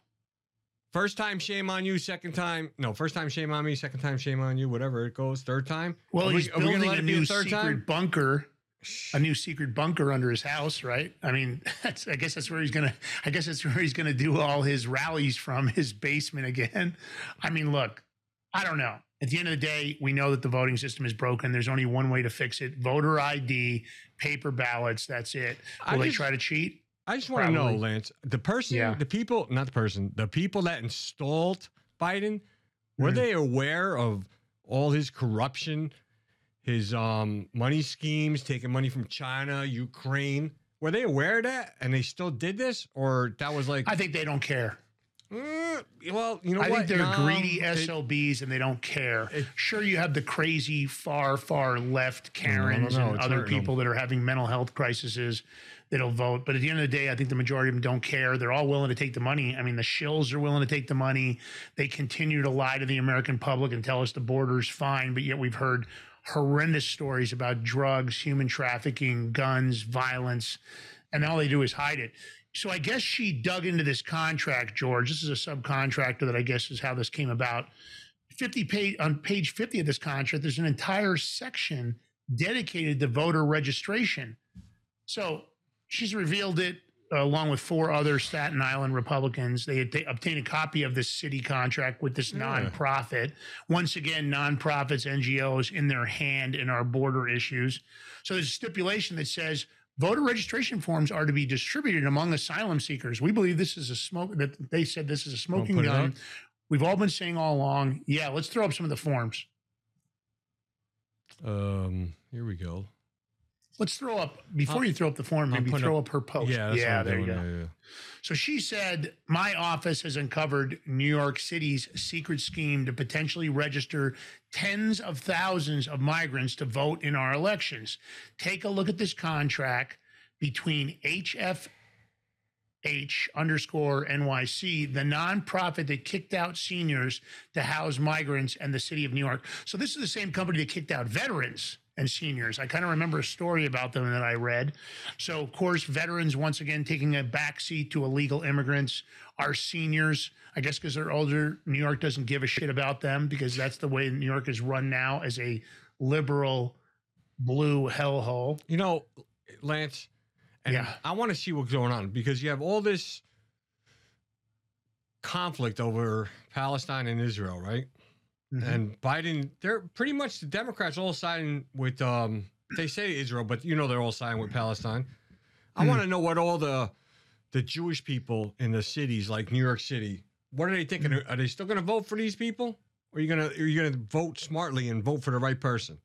First time, shame on you. Second time, no. First time, shame on me. Second time, shame on you. Whatever it goes. Third time. Well, Are we- he's we gonna building let a it be a new third secret time? bunker, a new secret bunker under his house, right? I mean, that's, I guess that's where he's gonna. I guess that's where he's gonna do all his rallies from his basement again. I mean, look, I don't know. At the end of the day, we know that the voting system is broken. There's only one way to fix it: voter ID, paper ballots. That's it. I Will they just- try to cheat? I just want to know, Lance, the person, Yeah. the people, not the person, the people that installed Biden, were Mhm. they aware of all his corruption, his um money schemes, taking money from China, Ukraine? Were they aware of that, and they still did this, or that was like, I think they don't care. mm, well, you know what I what? think they're No, greedy SLBs and they don't care. It- sure, you have the crazy far, far left Karens no, and other people that are having mental health crises that'll vote. But at the end of the day, I think the majority of them don't care. They're all willing to take the money. I mean, the shills are willing to take the money. They continue to lie to the American public and tell us the border's fine, but yet we've heard horrendous stories about drugs, human trafficking, guns, violence, and all they do is hide it. So I guess she dug into this contract, George. This is a subcontractor that I guess is how this came about. 50 page on page 50 of this contract, there's an entire section dedicated to voter registration. So she's revealed it along with four other Staten Island Republicans. They, they obtained a copy of this city contract with this nonprofit. Once again, nonprofits, NGOs in their hand in our border issues. So there's a stipulation that says voter registration forms are to be distributed among asylum seekers. We believe this is a smoke that they said this is a smoking gun. We've all been saying all along, yeah, let's throw up some of the forms. Um, here we go. Let's throw up before Oh, you throw up the form. Maybe throw up- up her post. Yeah, that's what yeah, I'm there you go. yeah, yeah. So she said, My office has uncovered New York City's secret scheme to potentially register tens of thousands of migrants to vote in our elections. Take a look at this contract between HFH underscore NYC, the nonprofit that kicked out seniors to house migrants, and the city of New York. So this is the same company that kicked out veterans and seniors. I kind of remember a story about them that I read. So, of course, veterans once again taking a backseat to illegal immigrants. Our seniors, I guess, because they're older, New York doesn't give a shit about them because that's the way New York is run now as a liberal blue hellhole. You know, Lance, and Yeah. I want to see what's going on because you have all this conflict over Palestine and Israel, right? Mm-hmm. And Biden, they're pretty much the Democrats all siding with um they say Israel, but you know they're all siding with Palestine. I Hmm. want to know what all the the Jewish people in the cities like New York City, what are they thinking? Hmm. Are they still going to vote for these people? Or are you going to are you going to vote smartly and vote for the right person?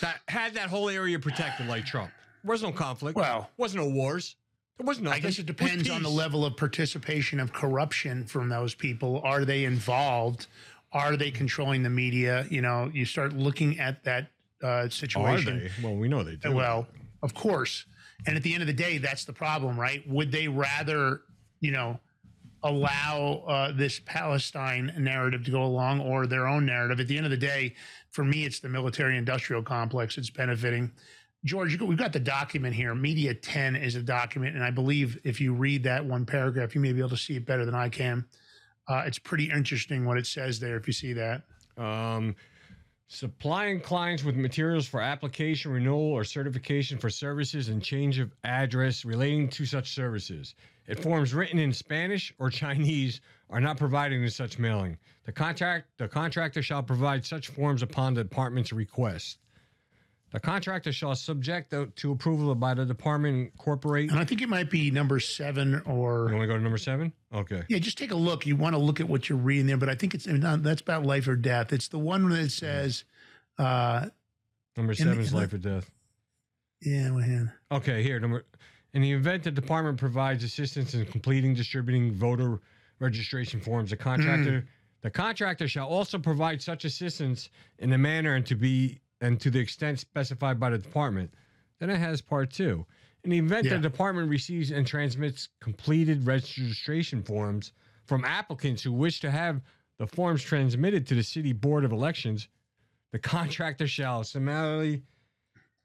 That had that whole area protected like Trump. There was no conflict. Well- wasn't no wars. There was nothing. I guess it was depends on the level of participation of corruption from those people. Are they involved? Are they controlling the media? You know, you start looking at that uh, Are situation. they? Well, we know they do. Well, of course. And at the end of the day, that's the problem, right? Would they rather, you know, allow uh, this Palestine narrative to go along or their own narrative? At the end of the day, for me, it's the military industrial complex it's benefiting. George, we've got the document here. Media 10 is a document. And I believe if you read that one paragraph, you may be able to see it better than I can. Uh, it's pretty interesting what it says there if you see that. Um, supplying clients with materials for application, renewal, or certification for services and change of address relating to such services. If forms written in Spanish or Chinese are not provided in such mailing, the contract the contractor shall provide such forms upon the department's request. The contractor shall subject the, to approval by the department incorporate. And I think it might be number seven or. You want to go to number seven? Okay. Yeah, just take a look. You want to look at what you're reading there, but I think it's not, that's about life or death. It's the one that says, uh, Number In the- seven is life or death. yeah, well, yeah. Okay, here number. In the event the department provides assistance in completing, distributing voter registration forms, the contractor the contractor shall also provide such assistance in the manner and to be and to the extent specified by the department. Then it has part two. In the event Yeah. the department receives and transmits completed registration forms from applicants who wish to have the forms transmitted to the city board of elections, the contractor shall summarily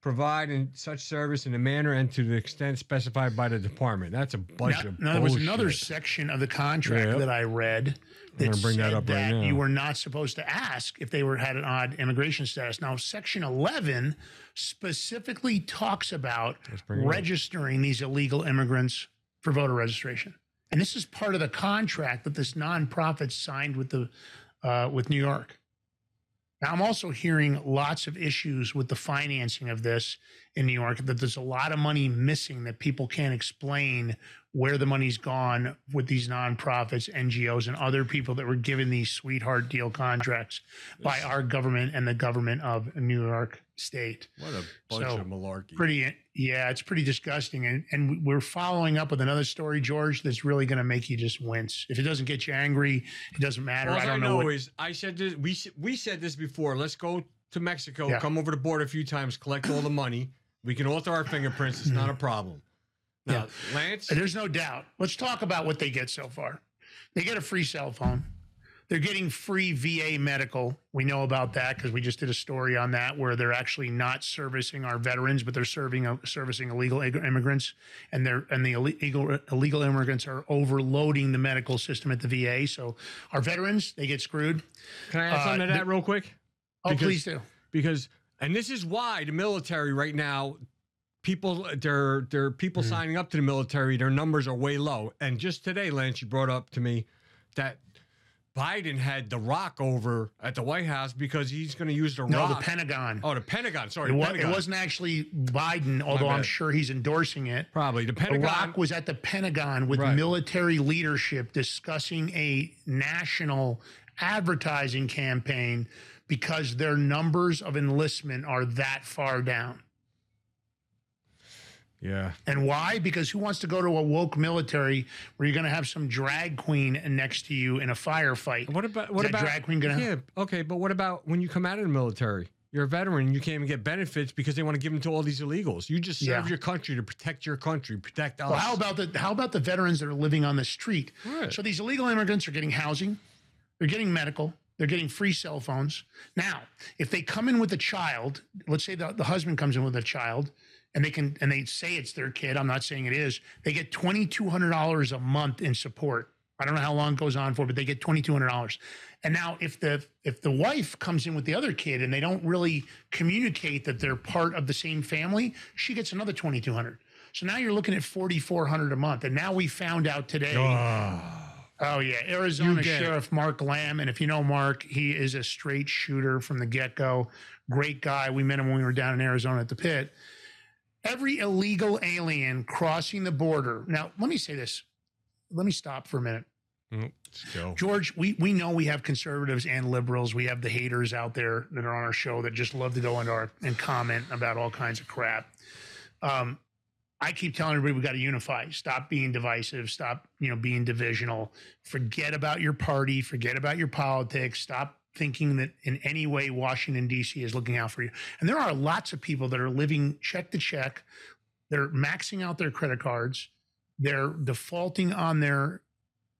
provide in such service in a manner and to the extent specified by the department. That's a bunch Now, of now, there was another section of the contract Yeah. that I read that said right that now. you were not supposed to ask if they were had an odd immigration status. Now, section 11 specifically talks about registering these illegal immigrants for voter registration. And this is part of the contract that this nonprofit signed with the uh, with New York. Now, I'm also hearing lots of issues with the financing of this in New York, that there's a lot of money missing that people can't explain where the money's gone with these nonprofits, NGOs, and other people that were given these sweetheart deal contracts by our government and the government of New York State. What a bunch So, of malarkey. Pretty, yeah, it's pretty disgusting. And, and we're following up with another story, George, that's really going to make you just wince. If it doesn't get you angry, it doesn't matter. All I I, don't know, know. what, is I said this. We we said this before. Let's go to Mexico. Yeah. Come over the border a few times. Collect all the money. We can alter our fingerprints. It's not a problem. Now, Lance. There's no doubt. Let's talk about what they get so far. They get a free cell phone. They're getting free VA medical. We know about that because we just did a story on that where they're actually not servicing our veterans, but they're serving uh, servicing illegal immigrants, and they're and the illegal illegal immigrants are overloading the medical system at the VA. So our veterans they get screwed. Can I add Uh, something to that the- real quick? Oh, please do. Because and this is why the military right now, people they're they're people Mm-hmm. signing up to the military, their numbers are way low. And just today, Lance, you brought up to me that Biden had the rock over at the White House because he's going to use the No, rock. the Pentagon. Oh, the Pentagon. Sorry, It, the wa- Pentagon. it wasn't actually Biden, although I'm sure he's endorsing it. Probably the The Rock was at the Pentagon with Right. military leadership discussing a national advertising campaign because their numbers of enlistment are that far down. yeah. And why? Because who wants to go to a woke military where you're going to have some drag queen next to you in a firefight? What about what Is that about drag queen going to? Yeah, okay, but what about when you come out of the military? You're a veteran. You can't even get benefits because they want to give them to all these illegals. You just serve Yeah. your country to protect your country, protect us. Well, how about the how about the veterans that are living on the street? Right. So these illegal immigrants are getting housing, they're getting medical, they're getting free cell phones. Now, if they come in with a child, let's say the, the husband comes in with a child, and they can and they say it's their kid. I'm not saying it is. They get twenty two hundred dollars a month in support. I don't know how long it goes on for, but they get twenty two hundred dollars. And now, if the if the wife comes in with the other kid and they don't really communicate that they're part of the same family, she gets another twenty two hundred. So now you're looking at forty four hundred a month. And now we found out today. Oh yeah, Arizona You it. Sheriff Mark Lamb, and if you know Mark, he is a straight shooter from the get go. Great guy. We met him when we were down in Arizona at the pit. Every illegal alien crossing the border. Now, let me say this. Let me stop for a minute. Mm, let's go. George, we, we know we have conservatives and liberals. We have the haters out there that are on our show that just love to go into our and comment about all kinds of crap. Um, I keep telling everybody we got to unify. Stop being divisive. Stop, you know, being divisional. Forget about your party. Forget about your politics. Stop thinking that in any way Washington D.C. is looking out for you. And there are lots of people that are living check to check. They're maxing out their credit cards. They're defaulting on their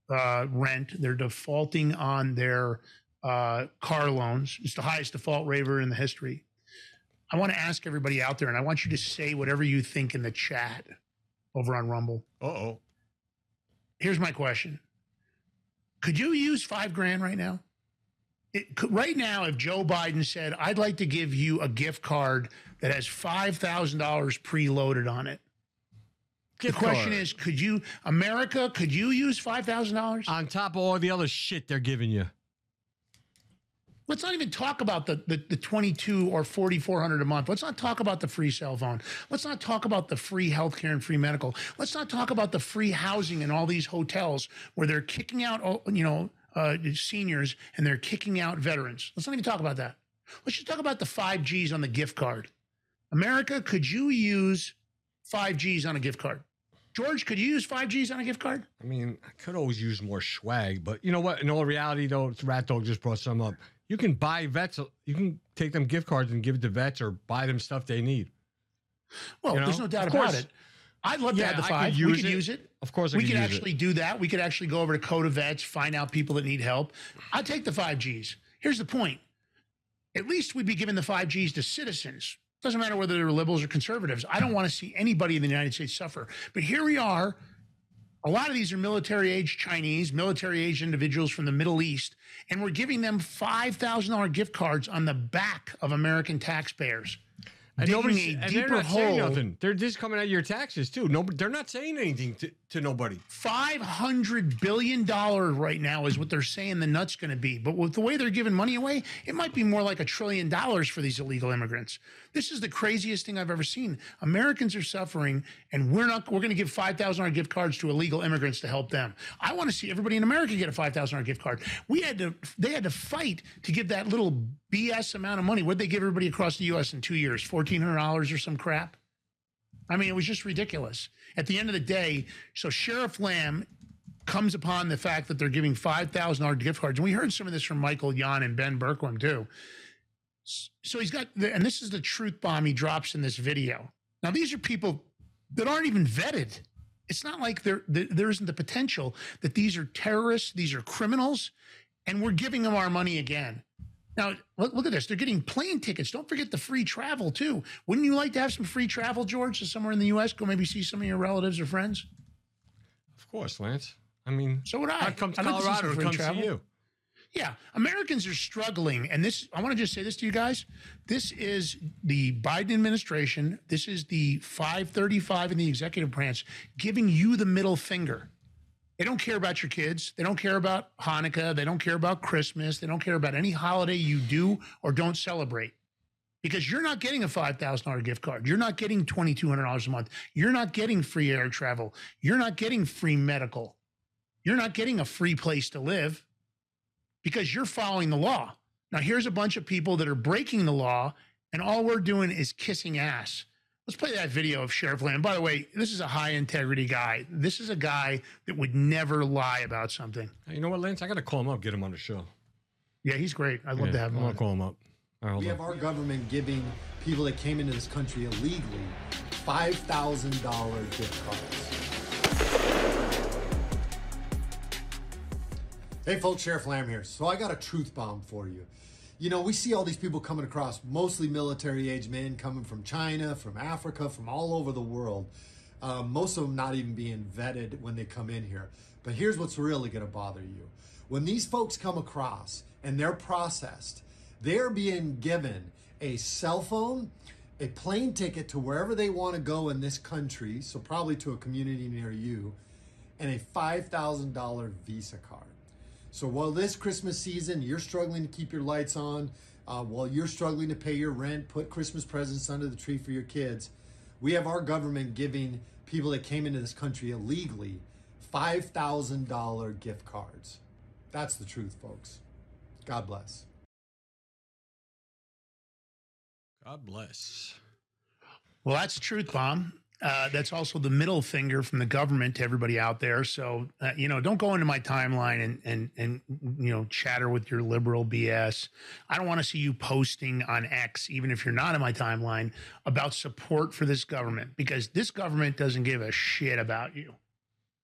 uh, rent. They're defaulting on their uh, car loans. It's the highest default rate ever in the history. I want to ask everybody out there, and I want you to say whatever you think in the chat over on Rumble. Uh oh. Here's my question: Could you use five grand right now? It, could, right now, if Joe Biden said, "I'd like to give you a gift card that has five thousand dollars preloaded on it," the question is, could you, America, could you use five thousand dollars? on top of all the other shit they're giving you. Let's not even talk about the, the, the 22 or 4,400 a month. Let's not talk about the free cell phone. Let's not talk about the free healthcare and free medical. Let's not talk about the free housing in all these hotels where they're kicking out, you know, uh, seniors and they're kicking out veterans. Let's not even talk about that. Let's just talk about the five G's on the gift card. America, could you use five G's on a gift card? George, could you use five G's on a gift card? I mean, I could always use more swag, but you know what? In all reality, though, Rat Dog just brought some up. You can buy vets. You can take them gift cards and give it to vets, or buy them stuff they need. Well, You know? there's no doubt Of about it. I'd love to Yeah, have the I could five. we could it. use it. Of course, I we could could use it. actually do that. We could actually go over to Code of Vets, find out people that need help. I'd take the five Gs. Here's the point. At least we'd be giving the five Gs to citizens. Doesn't matter whether they're liberals or conservatives. I don't want to see anybody in the United States suffer. But here we are. A lot of these are military age Chinese, military age individuals from the Middle East, and we're giving them $5,000 gift cards on the back of American taxpayers. And nobody's a and they're deeper not saying nothing. They're just coming out of your taxes too. No, they're not saying anything to, to nobody. Five hundred billion dollars right now is what they're saying the nut's going to be. But with the way they're giving money away, it might be more like a trillion dollars for these illegal immigrants. This is the craziest thing I've ever seen. Americans are suffering, and we're not. We're going to give five thousand dollars gift cards to illegal immigrants to help them. I want to see everybody in America get a five thousand dollars gift card. We had to. They had to fight to give that little BS amount of money. What they give everybody across the U.S. in two years? Fourteen hundred dollars or some crap. I mean, it was just ridiculous. At the end of the day, so Sheriff Lamb comes upon the fact that they're giving five thousand dollars gift cards, and we heard some of this from Michael Yon and Ben Bergquam too. So he's got, the, and this is the truth bomb he drops in this video. Now these are people that aren't even vetted. It's not like there there isn't the potential that these are terrorists, these are criminals, and we're giving them our money again. Now, look, look at this. They're getting plane tickets. Don't forget the free travel, too. Wouldn't you like to have some free travel, George, to somewhere in the U.S.? Go maybe see some of your relatives or friends? Of course, Lance. I mean, So would I. I'd come to I'd Colorado to free come travel. see you. Yeah, Americans are struggling, and this I want to just say this to you guys. This is the Biden administration. This is the 535 in the executive branch giving you the middle finger. They don't care about your kids. They don't care about Hanukkah. They don't care about Christmas. They don't care about any holiday you do or don't celebrate. Because you're not getting a $5,000 gift card. You're not getting $2,200 a month. You're not getting free air travel. You're not getting free medical. You're not getting a free place to live because you're following the law. Now, here's a bunch of people that are breaking the law, and all we're doing is kissing ass. Let's play that video of Sheriff Lamb. By the way, this is a high integrity guy. This is a guy that would never lie about something. You know what, Lance? I got to call him up, get him on the show. Yeah, he's great. I'd love to have him I'm on. gonna call him up. All right, hold We on. have our government giving people that came into this country illegally $5,000 gift cards. Hey folks, Sheriff Lamb here. So I got a truth bomb for you. You know, we see all these people coming across, mostly military age men coming from China, from Africa, from all over the world. Um, most of them not even being vetted when they come in here. But here's what's really going to bother you. When these folks come across and they're processed, they're being given a cell phone, a plane ticket to wherever they want to go in this country, so probably to a community near you, and a $5,000 Visa card. So while this Christmas season you're struggling to keep your lights on, uh, while you're struggling to pay your rent, put Christmas presents under the tree for your kids, we have our government giving people that came into this country illegally $5,000 gift cards. That's the truth, folks. God bless. God bless. Well, that's the truth bomb. Uh, that's also the middle finger from the government to everybody out there. So, uh, you know, don't go into my timeline and and and you know chatter with your liberal BS. I don't want to see you posting on X, even if you're not in my timeline, about support for this government because this government doesn't give a shit about you.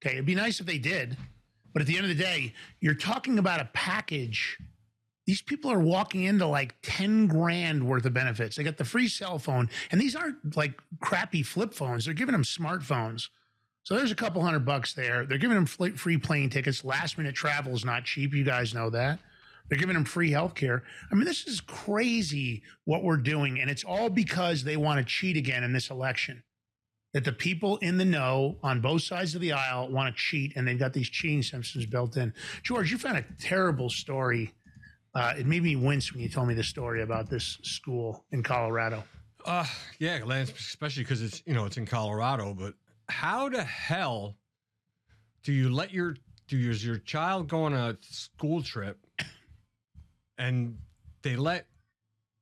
Okay, it'd be nice if they did, but at the end of the day, you're talking about a package these people are walking into like 10 grand worth of benefits. They got the free cell phone, and these aren't like crappy flip phones. They're giving them smartphones. So there's a couple hundred bucks there. They're giving them free plane tickets. Last minute travel is not cheap. You guys know that. They're giving them free health care. I mean, this is crazy what we're doing. And it's all because they want to cheat again in this election. That the people in the know on both sides of the aisle want to cheat, and they've got these cheating systems built in. George, you found a terrible story uh, it made me wince when you told me the story about this school in Colorado. Uh, yeah, Lance, especially because it's you know it's in Colorado. But how the hell do you let your do your, your child go on a school trip, and they let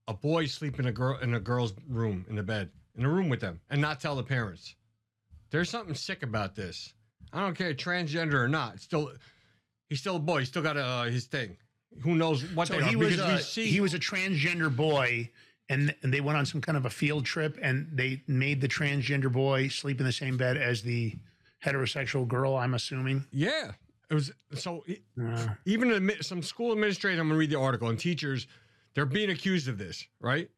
a boy sleep in a girl in a girl's room in the bed in a room with them and not tell the parents? There's something sick about this. I don't care transgender or not. Still, he's still a boy. He's still got uh, his thing. Who knows what So they he are? was a, see he was a transgender boy, and, and they went on some kind of a field trip, and they made the transgender boy sleep in the same bed as the heterosexual girl. I'm assuming. Yeah, it was so. Uh, Even some school administrators, I'm gonna read the article, and teachers, they're being accused of this, right?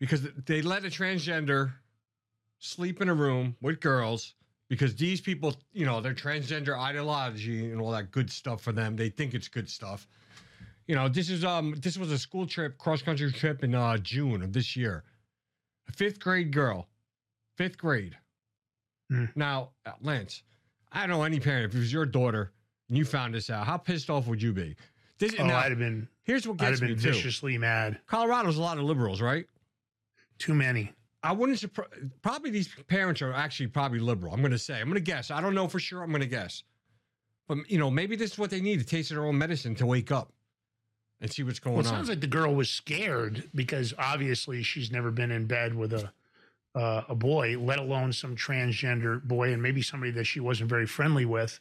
Because they let a transgender sleep in a room with girls because these people, you know, their transgender ideology and all that good stuff for them. They think it's good stuff. You know, this is um this was a school trip, cross country trip in uh June of this year. A fifth grade girl, fifth grade. Hmm. Now, uh, Lance, I don't know any parent if it was your daughter and you found this out, how pissed off would you be? This oh, now, I'd have been. here's what gets I'd have me been too. viciously mad. Colorado's a lot of liberals, right? Too many. I wouldn't surprise. Probably these parents are actually probably liberal. I'm going to say. I'm going to guess. I don't know for sure. I'm going to guess. But you know, maybe this is what they need to taste their own medicine to wake up and see what's going Well, it on. sounds like the girl was scared because obviously she's never been in bed with a uh, a boy, let alone some transgender boy, and maybe somebody that she wasn't very friendly with.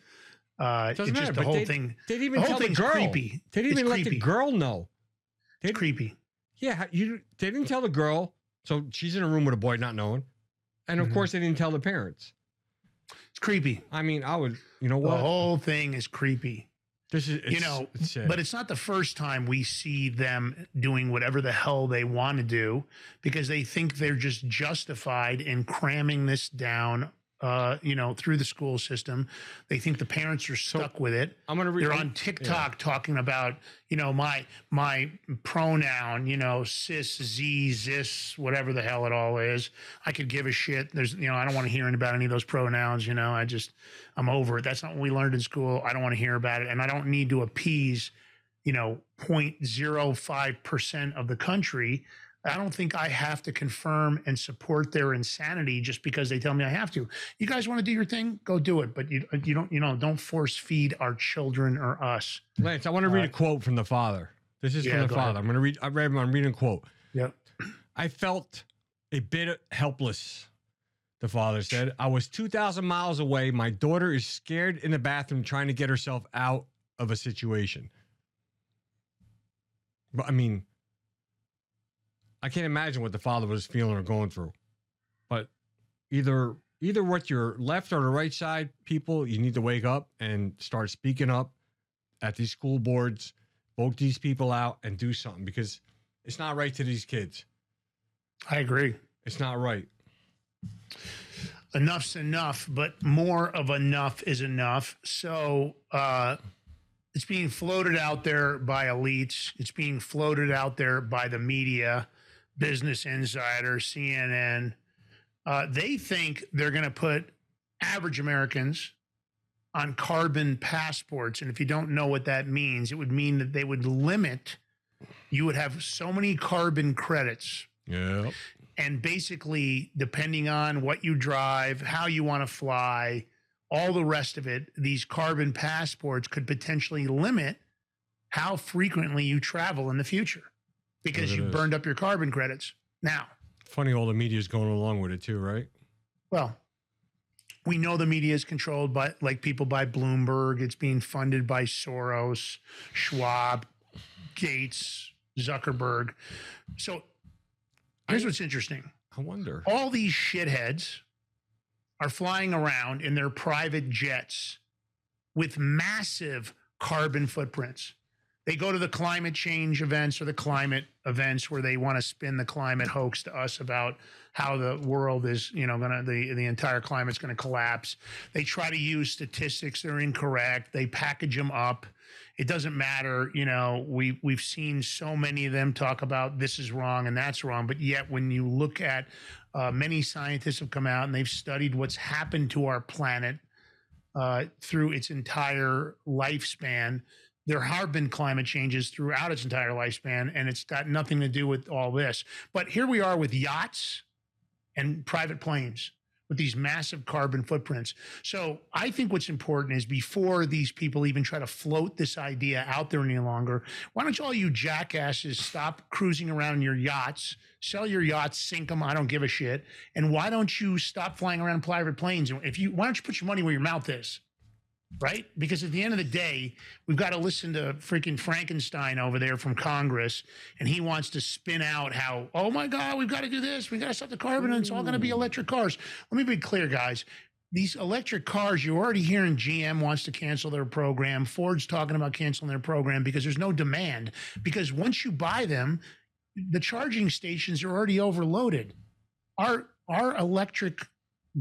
Uh, Doesn't it's just the whole they- thing. they didn't even the tell the girl. creepy. They didn't It's even let creepy. the girl know. They It's creepy. Yeah, you. They didn't tell the girl, so she's in a room with a boy, not knowing, and of Mhm. course they didn't tell the parents. It's creepy. I mean, I would. You know The whole thing is creepy. This is you know, it's but it's not the first time we see them doing whatever the hell they want to do because they think they're just justified in cramming this down. Uh, you know, through the school system, they think the parents are stuck with it. I'm gonna read- They're on TikTok talking about, you know, my my pronoun, you know, cis, z, zis, whatever the hell it all is. I could give a shit. There's, you know, I don't want to hear about any of those pronouns. You know, I just, I'm over it. That's not what we learned in school. I don't want to hear about it, and I don't need to appease, you know, 0.05 percent of the country. I don't think I have to confirm and support their insanity just because they tell me I have to. You guys want to do your thing? Go do it, but you you don't you know don't force feed our children or us. Lance, I want to read Uh, a quote from the father. This is yeah, from the father. ahead. I'm going to read. I read. I'm reading a quote. Yep. I felt a bit helpless. The father said, "I was 2,000 miles away. My daughter is scared in the bathroom, trying to get herself out of a situation." But I mean, I can't imagine what the father was feeling or going through. But either either what your left or the right side people, you need to wake up and start speaking up at these school boards, vote these people out and do something because it's not right to these kids. I agree. It's not right. enough's enough, but more of enough is enough. So uh, it's being floated out there by elites. It's being floated out there by the media, Business Insider, CNN. Uh, they think they're going to put average Americans on carbon passports. And if you don't know what that means, it would mean that they would limit, you would have so many carbon credits Yeah. and basically depending on what you drive how you want to fly all the rest of it these carbon passports could potentially limit how frequently you travel in the future because you is. burned up your carbon credits now Funny, all the media is going along with it too, right? well we know the media is controlled by like people by bloomberg it's being funded by soros schwab gates zuckerberg so here's what's interesting I wonder. all these shitheads are flying around in their private jets with massive carbon footprints. They go to the climate change events or the climate events where they want to spin the climate hoax to us about how the world is, you know, gonna the the entire climate's gonna collapse. They try to use statistics that are incorrect. They package them up. It doesn't matter, you know. We we've seen so many of them talk about this is wrong and that's wrong, but yet when you look at uh, many scientists have come out and they've studied what's happened to our planet uh, through its entire lifespan. There have been climate changes throughout its entire lifespan, and it's got nothing to do with all this. But here we are with yachts and private planes with these massive carbon footprints. So I think what's important is before these people even try to float this idea out there any longer, why don't you all you jackasses stop cruising around in your yachts, sell your yachts, sink them, I don't give a shit. And why don't you stop flying around private planes? If you why don't you put your money where your mouth is? Right? Because at the end of the day, we've got to listen to freaking Frankenstein over there from Congress, and he wants to spin out how, oh my God, we've got to do this, We've got to stop the carbon, and it's all going to be electric cars. Let me be clear, guys. These electric cars, you're already hearing GM wants to cancel their program. Ford's talking about canceling their program because there's no demand. Because once you buy them, the charging stations are already overloaded. Our our electric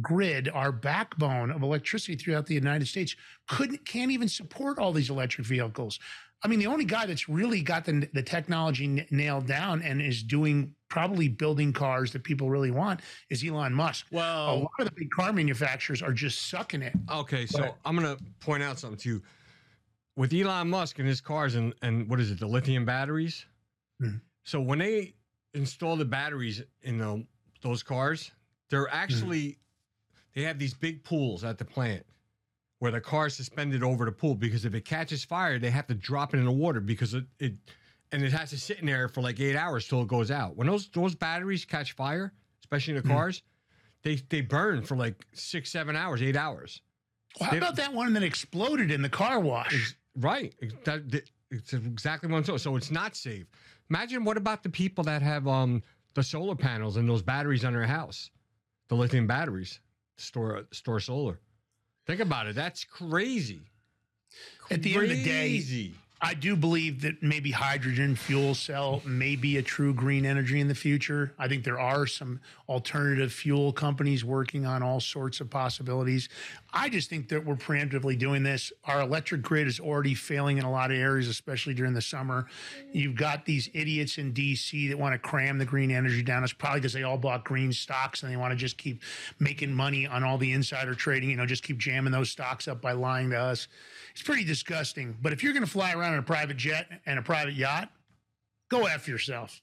grid, our backbone of electricity throughout the United States, couldn't can't even support all these electric vehicles. I mean, the only guy that's really got the, the technology n- nailed down and is doing probably building cars that people really want is Elon Musk. Well, a lot of the big car manufacturers are just sucking it. okay, so But- I'm gonna point out something to you. With Elon Musk and his cars and and what is it, the lithium batteries? Hmm. So when they install the batteries in the, those cars, they're Hmm. actually they have these big pools at the plant where the car is suspended over the pool because if it catches fire, they have to drop it in the water because it, it and it has to sit in there for like eight hours till it goes out. When those those batteries catch fire, especially in the Hmm. cars, they they burn for like six, seven hours, eight hours. Well, how They- about that one that exploded in the car wash? Right. That- that- It's exactly what I'm saying. So it's not safe. Imagine what about the people that have um the solar panels and those batteries on their house, the lithium batteries, store store solar. Think about it. That's crazy. At the end of the day. I do believe that maybe hydrogen fuel cell may be a true green energy in the future. I think there are some alternative fuel companies working on all sorts of possibilities. I just think that we're preemptively doing this. Our electric grid is already failing in a lot of areas, especially during the summer. You've got these idiots in DC that want to cram the green energy down. It's probably because they all bought green stocks and they want to just keep making money on all the insider trading, you know, just keep jamming those stocks up by lying to us. It's pretty disgusting. But if you're going to fly around in a private jet and a private yacht, go F yourself.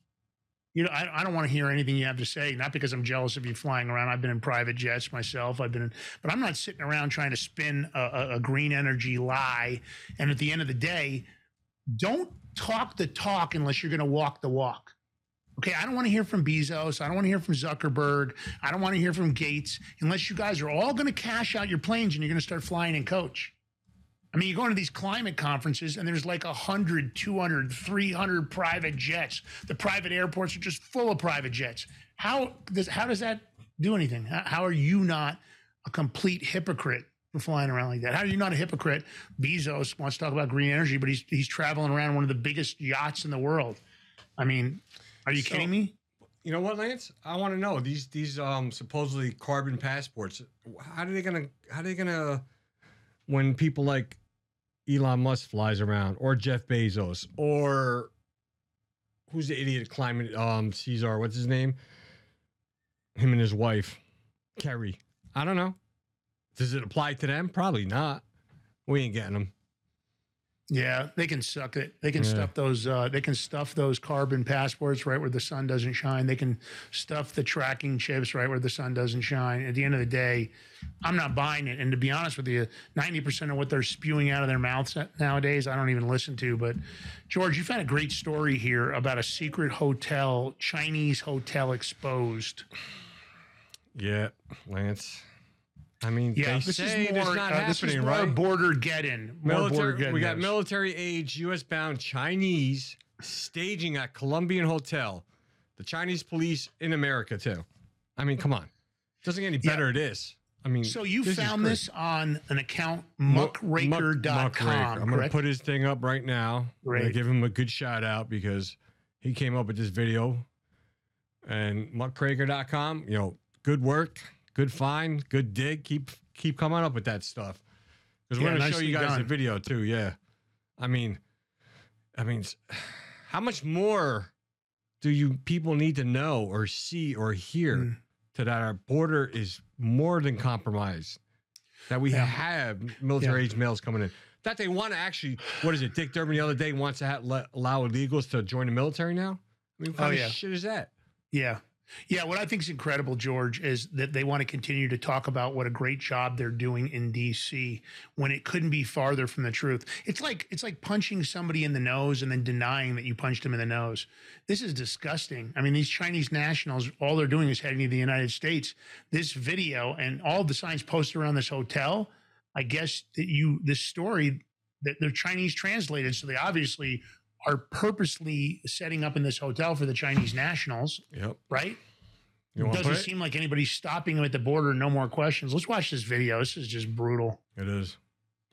You know, I, I don't want to hear anything you have to say, not because I'm jealous of you flying around. I've been in private jets myself. I've been in, but I'm not sitting around trying to spin a, a, a green energy lie. And at the end of the day, don't talk the talk unless you're going to walk the walk. Okay, I don't want to hear from Bezos. I don't want to hear from Zuckerberg. I don't want to hear from Gates unless you guys are all going to cash out your planes and you're going to start flying in coach. I mean, you go into these climate conferences and there's like 100, 200, 300 private jets. The private airports are just full of private jets. How does how does that do anything? How, how are you not a complete hypocrite for flying around like that? How are you not a hypocrite? Bezos wants to talk about green energy, but he's he's traveling around one of the biggest yachts in the world. I mean, are you So- kidding me? You know what, Lance? I want to know these these um supposedly carbon passports. How are they gonna? How are they gonna? When people like Elon Musk flies around, or Jeff Bezos, or who's the idiot climate um Caesar? What's his name? Him and his wife, Kerry. I don't know. Does it apply to them? Probably not. We ain't getting them. Yeah, they can suck it. They can Yeah. stuff those. Uh, they can stuff those carbon passports right where the sun doesn't shine. They can stuff the tracking chips right where the sun doesn't shine. At the end of the day, I'm not buying it. And to be honest with you, 90 percent of what they're spewing out of their mouths nowadays, I don't even listen to. But George, you've had a great story here about a secret hotel, Chinese hotel exposed. Yeah, Lance. I mean, Yeah, this is more. not uh, this is more right? border get in. More border Military, get we got military age U.S. bound Chinese staging at Colombian Hotel. The Chinese police in America too. I mean, come on, doesn't get any Yeah. better. It is. I mean, So you this found this on an account Muck- muckraker.com. Muck- Muckraker. I'm going to put his thing up right now. I'm going to Great. give him a good shout out because he came up with this video. And muckraker.com, you know, good work, good find, good dig. Keep keep coming up with that stuff. Because we're Yeah, going to show you guys the video too. Yeah. I mean, I mean, how much more do you people need to know or see or hear Mm. to that our border is more than compromised? That we Yeah. have military age males coming in. That they want to actually, what is it? Dick Durbin the other day wants to ha- let, allow illegals to join the military now. I mean, what Oh, kind yeah. of shit is that? Yeah. Yeah. What I think is incredible, George, is that they want to continue to talk about what a great job they're doing in DC when it couldn't be farther from the truth. It's like it's like punching somebody in the nose and then denying that you punched him in the nose. This is disgusting. I mean, these Chinese nationals, all they're doing is heading to the United States. This video and all the signs posted around this hotel, I guess that you this story that they're Chinese translated, so they obviously are purposely setting up in this hotel for the Chinese nationals, Yep. right? It doesn't it? seem like anybody's stopping them at the border. No more questions. Let's watch this video. This is just brutal. It is.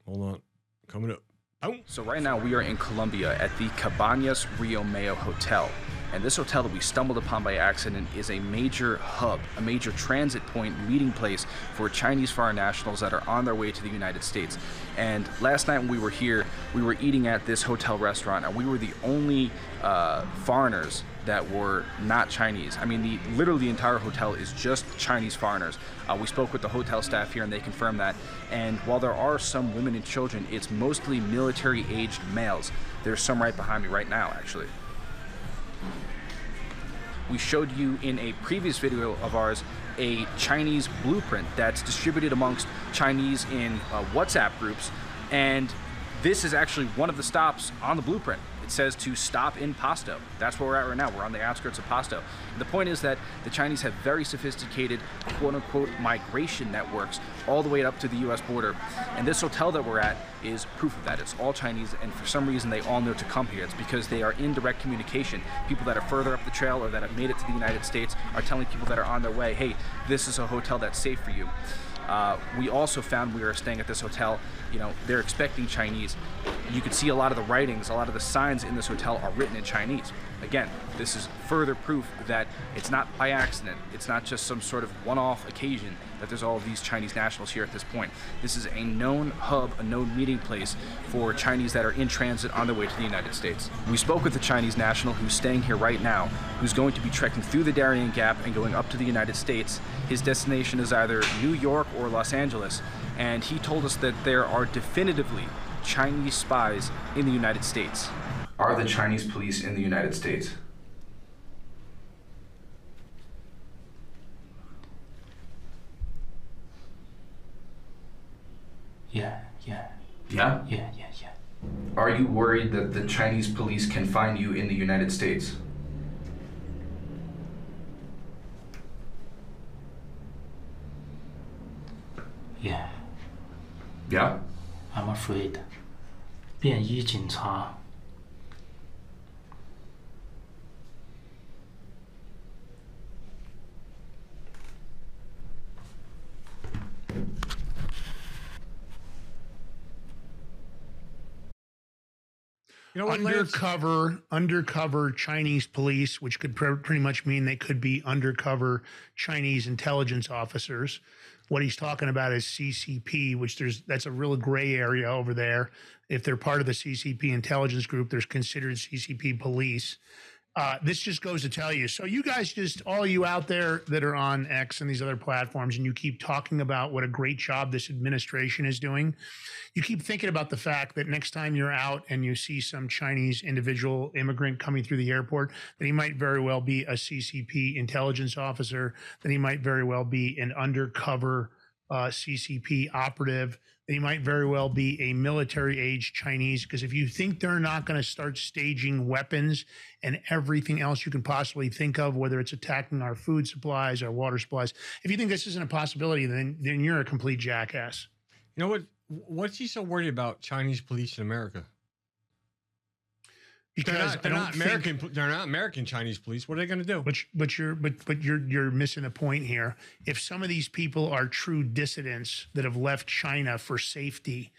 Hold on. Coming up. Oh. So right now we are in Colombia at the Cabañas Rio Mayo Hotel. And this hotel that we stumbled upon by accident is a major hub, a major transit point, meeting place for Chinese foreign nationals that are on their way to the United States. And last night when we were here, we were eating at this hotel restaurant, and we were the only uh, foreigners that were not Chinese. I mean, the literally the entire hotel is just Chinese foreigners. Uh, we spoke with the hotel staff here, and they confirmed that. And while there are some women and children, it's mostly military-aged males. There's some right behind me right now, actually. We showed you in a previous video of ours a Chinese blueprint that's distributed amongst Chinese in uh, WhatsApp groups, and this is actually one of the stops on the blueprint. It says to stop in Pasto. That's where we're at right now. We're on the outskirts of Pasto. And the point is that the Chinese have very sophisticated, quote unquote, migration networks all the way up to the US border. And this hotel that we're at is proof of that. It's all Chinese, and for some reason, they all know to come here. It's because they are in direct communication. People that are further up the trail or that have made it to the United States are telling people that are on their way, hey, this is a hotel that's safe for you. Uh, we also found we were staying at this hotel, you know, they're expecting Chinese. You could see a lot of the writings, a lot of the signs in this hotel are written in Chinese. Again, this is further proof that it's not by accident. It's not just some sort of one off occasion that there's all of these Chinese nationals here at this point. This is a known hub, a known meeting place for Chinese that are in transit on their way to the United States. We spoke with a Chinese national who's staying here right now, who's going to be trekking through the Darien Gap and going up to the United States. His destination is either New York or Los Angeles, and he told us that there are definitively Chinese spies in the United States. Are the Chinese police in the United States? Yeah, yeah, Yeah? yeah, yeah, yeah. Are you worried that the Chinese police can find you in the United States? Yeah, Yeah? I'm afraid. 便衣警察 You know what, Lance? undercover undercover Chinese police, which could pr- pretty much mean they could be undercover Chinese intelligence officers. What he's talking about is CCP, which there's that's a real gray area over there. If they're part of the CCP intelligence group, there's considered CCP police. Uh, this just goes to tell you. So you guys just all you out there that are on X and these other platforms, and you keep talking about what a great job this administration is doing. You keep thinking about the fact that next time you're out and you see some Chinese individual immigrant coming through the airport, that he might very well be a CCP intelligence officer, that he might very well be an undercover uh, CCP operative, he might very well be a military age Chinese. Because if you think they're not going to start staging weapons and everything else you can possibly think of, whether it's attacking our food supplies, our water supplies, if you think this isn't a possibility, then then you're a complete jackass. You know what? What's he so worried about Chinese police in America? Because they're not, they're not think- American. po- They're not American Chinese police. What are they going to do? But but you're but but you're you're missing a point here. If some of these people are true dissidents that have left China for safety,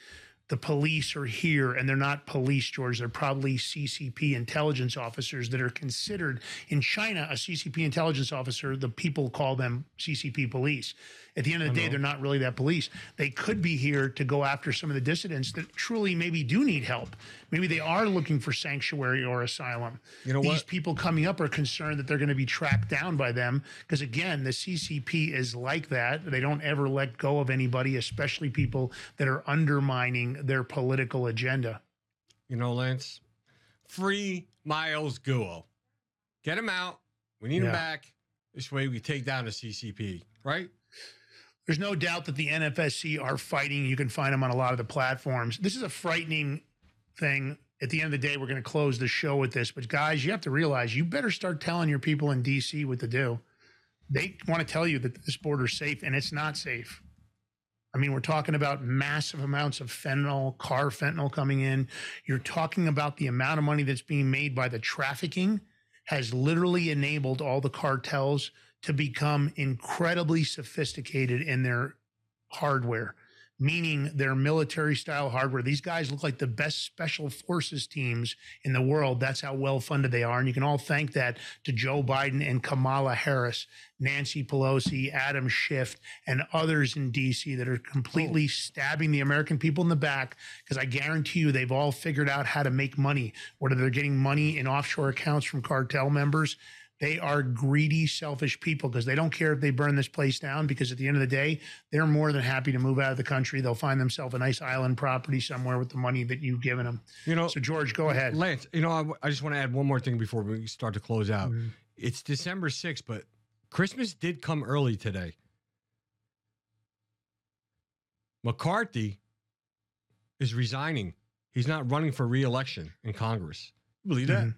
the police are here and they're not police, George. They're probably CCP intelligence officers that are considered in China a CCP intelligence officer. The people call them CCP police. At the end of the day, they're not really that police. They could be here to go after some of the dissidents that truly maybe do need help. Maybe they are looking for sanctuary or asylum. You know These what? people coming up are concerned that they're going to be tracked down by them because again the ccp is like that they don't ever let go of anybody especially people that are undermining their political agenda You know, Lance, free Miles Guo. Get him out. We need him back. This way we take down the CCP, right? There's no doubt that the nfsc are fighting. You can find them on a lot of the platforms. This is a frightening thing. At the end of the day we're going to close the show with this but guys you have to realize you better start telling your people in dc what to do. They want to tell you that this border's safe and it's not safe. I mean, we're talking about massive amounts of fentanyl, carfentanil coming in. You're talking about the amount of money that's being made by the trafficking has literally enabled all the cartels to become incredibly sophisticated in their hardware, meaning their military style hardware. These guys look like the best special forces teams in the world. That's how well funded they are. And you can all thank that to Joe Biden and Kamala Harris, Nancy Pelosi, Adam Schiff, and others in DC that are completely oh. stabbing the American people in the back. Because I guarantee you, they've all figured out how to make money, whether they're getting money in offshore accounts from cartel members. They are greedy, selfish people because they don't care if they burn this place down. Because at the end of the day, they're more than happy to move out of the country. They'll find themselves a nice island property somewhere with the money that you've given them. You know, So, George, go ahead. Lance, you know, I, I just want to add one more thing before we start to close out. Mm-hmm. It's December 6th, but Christmas did come early today. McCarthy is resigning. He's not running for reelection in Congress. You believe that? Mhm.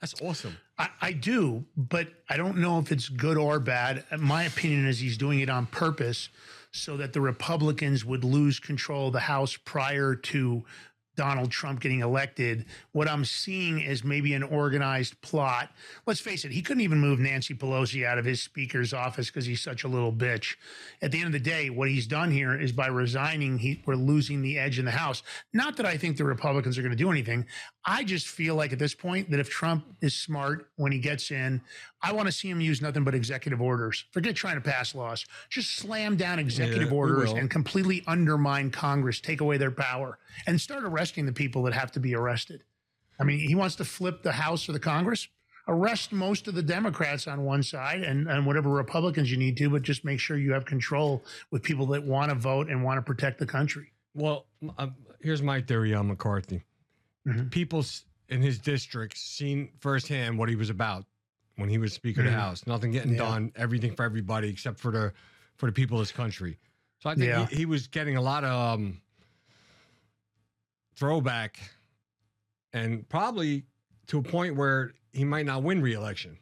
That's awesome. I, I do, but I don't know if it's good or bad. My opinion is he's doing it on purpose so that the Republicans would lose control of the House prior to Donald Trump getting elected. What I'm seeing is maybe an organized plot. Let's face it, he couldn't even move Nancy Pelosi out of his speaker's office because he's such a little bitch. At the end of the day, what he's done here is by resigning, he, we're losing the edge in the House. Not that I think the Republicans are going to do anything. I just feel like at this point that if Trump is smart when he gets in, I want to see him use nothing but executive orders. Forget trying to pass laws. Just slam down executive Yeah, orders and completely undermine Congress, take away their power, and start arresting the people that have to be arrested. I mean, he wants to flip the House or the Congress. Arrest most of the Democrats on one side and, and whatever Republicans you need to, but just make sure you have control with people that want to vote and want to protect the country. Well, um, here's my theory on McCarthy. Mm-hmm. People in his district seen firsthand what he was about when he was Speaker of the House. Nothing getting Yeah. done, everything for everybody except for the for the people of this country. So I think Yeah. he, he was getting a lot of um, throwback, and probably to a point where he might not win re-election.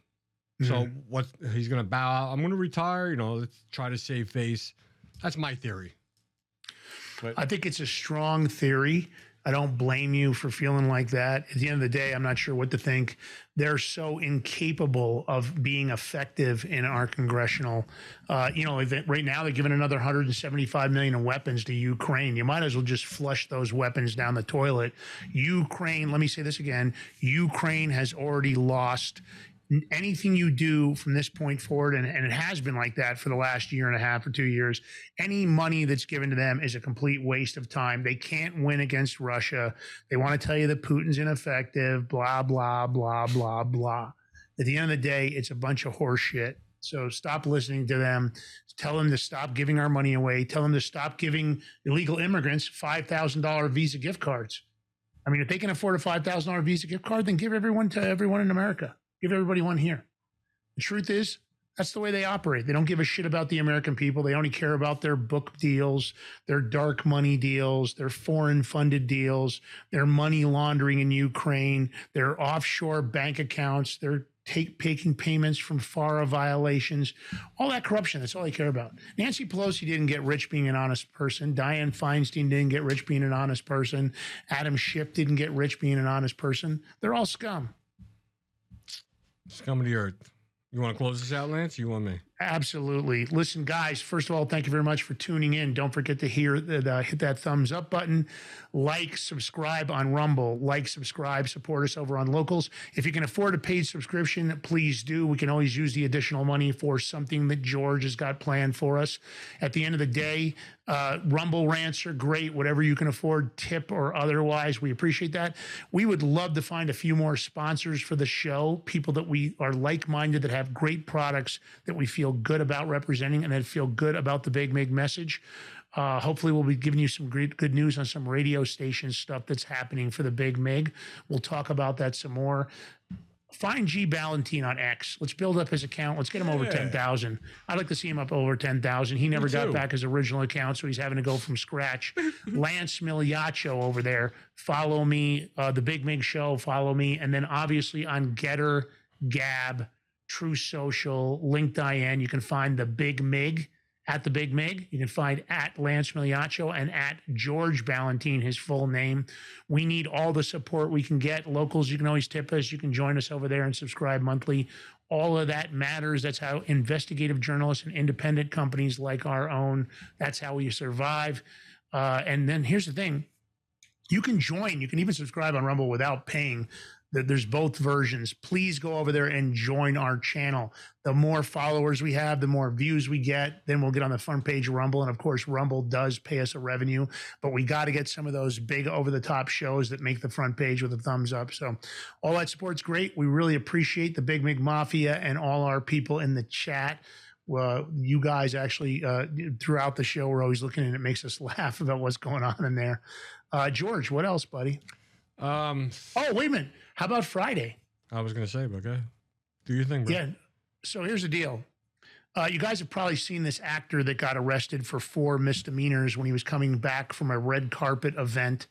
So Mhm. what he's going to bow out. I'm going to retire. You know, let's try to save face. That's my theory. I think it's a strong theory. I don't blame you for feeling like that. At the end of the day, I'm not sure what to think. They're so incapable of being effective in our congressional. Uh, you know, right now they're giving another 175 million in weapons to Ukraine. You might as well just flush those weapons down the toilet. Ukraine. Let me say this again. Ukraine has already lost anything you do from this point forward, and, and it has been like that for the last year and a half or two years, any money that's given to them is a complete waste of time. They can't win against Russia. They want to tell you that Putin's ineffective, blah, blah, blah, blah, blah. At the end of the day, it's a bunch of horse shit. So stop listening to them. Tell them to stop giving our money away. Tell them to stop giving illegal immigrants $5,000 Visa gift cards. I mean, if they can afford a five thousand dollar Visa gift card, then give everyone to everyone in America. Give everybody one here. The truth is, that's the way they operate. They don't give a shit about the American people. They only care about their book deals, their dark money deals, their foreign funded deals, their money laundering in Ukraine, their offshore bank accounts, their take taking payments from FARA violations, all that corruption. That's all they care about. Nancy Pelosi didn't get rich being an honest person. Dianne Feinstein didn't get rich being an honest person. Adam Schiff didn't get rich being an honest person. They're all scum. Scum coming to earth. You want to close this out, Lance? You want me? Absolutely. Listen, guys, first of all, thank you very much for tuning in. Don't forget to hear uh, hit that thumbs up button, like, subscribe on Rumble, like, subscribe, support us over on Locals. If you can afford a paid subscription, please do. We can always use the additional money for something that George has got planned for us. At the end of the day, uh, Rumble rants are great, whatever you can afford, tip or otherwise. We appreciate that. We would love to find a few more sponsors for the show, people that we are like minded, that have great products that we feel good about representing and that feel good about the Big Mig message. Uh, hopefully, we'll be giving you some great good news on some radio station stuff that's happening for the Big Mig. We'll talk about that some more. Find G Balloutine on X. Let's build up his account. Let's get him over 10,000. I'd like to see him up over 10,000. He never got back his original account, so he's having to go from scratch. Lance Migliaccio over there. Follow me. Uh, the Big Mig Show. Follow me. And then obviously on Getter, Gab, Truth Social, LinkedIn, you can find the Big Mig at the Big Mig. You can find at Lance Migliaccio and at George Balloutine, his full name. We need all the support we can get. Locals, you can always tip us. You can join us over there and subscribe monthly. All of that matters. That's how investigative journalists and independent companies like our own, that's how we survive. Uh, and then here's the thing you can join, you can even subscribe on Rumble without paying. There- There's both versions. Please go over there and join our channel. The more followers we have, the more views we get. Then we'll get on the front page of Rumble. And of course, Rumble does pay us a revenue, but we got to get some of those big over the top shows that make the front page with a thumbs up. So all that support's great. We really appreciate the Big Mig Mafia and all our people in the chat. Well, you guys actually uh, throughout the show, we're always looking and it makes us laugh about what's going on in there. Uh, George, what else, buddy? Um, oh, wait a minute. How about Friday? I was going to say, but okay. Do you think? Yeah. So here's the deal. Uh, you guys have probably seen this actor that got arrested for four misdemeanors when he was coming back from a red carpet event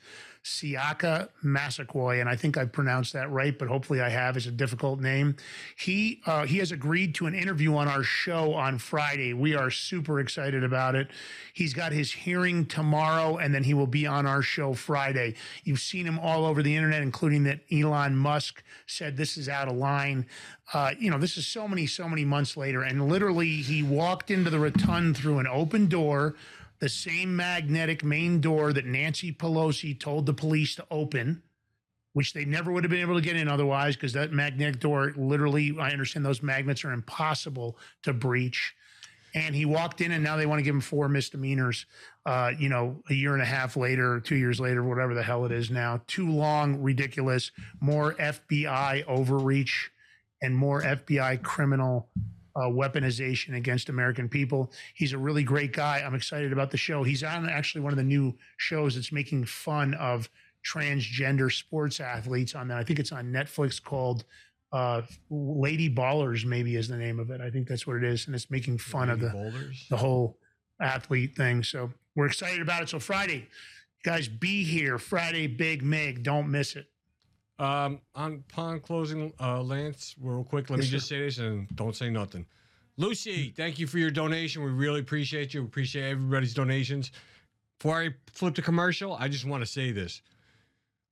Siaka Massaquoi, and I think I pronounced that right, but hopefully I have. It's a difficult name. He uh, he has agreed to an interview on our show on Friday. We are super excited about it. He's got his hearing tomorrow, and then he will be on our show Friday. You've seen him all over the internet, including that Elon Musk said this is out of line. Uh, you know, this is so many, so many months later, and literally he walked into the rotund through an open door the same magnetic main door that Nancy Pelosi told the police to open, which they never would have been able to get in otherwise, because that magnetic door literally, I understand those magnets are impossible to breach. And he walked in, and now they want to give him four misdemeanors. Uh, you know, a year and a half later, two years later, whatever the hell it is now. Too long, ridiculous. More FBI overreach and more FBI criminal uh, weaponization against American people. He's a really great guy. I'm excited about the show. He's on actually one of the new shows that's making fun of transgender sports athletes on that. I think it's on Netflix called uh, Lady Ballers, maybe is the name of it. I think that's what it is. And it's making fun of the, the whole athlete thing. So we're excited about it. So Friday, guys, be here. Friday, Big Mig. Don't miss it. Um, on upon closing, uh, Lance, real quick, let Yes, me just say this and don't say nothing. Lucy, thank you for your donation. We really appreciate you. We appreciate everybody's donations. Before I flip the commercial, I just want to say this.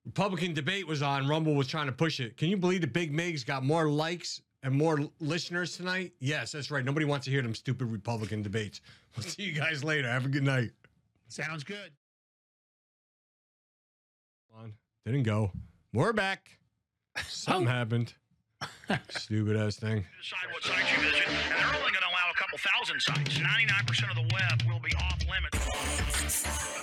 Republican debate was on. Rumble was trying to push it. Can you believe the Big Migs got more likes and more listeners tonight? Yes, that's right. Nobody wants to hear them stupid Republican debates. We'll see you guys later. Have a good night. Sounds good. On. Didn't go. We're back. Something oh. happened. Stupid ass thing. decide what sites you visit, and they're only going to allow a couple thousand sites. 99% of the web will be off limits.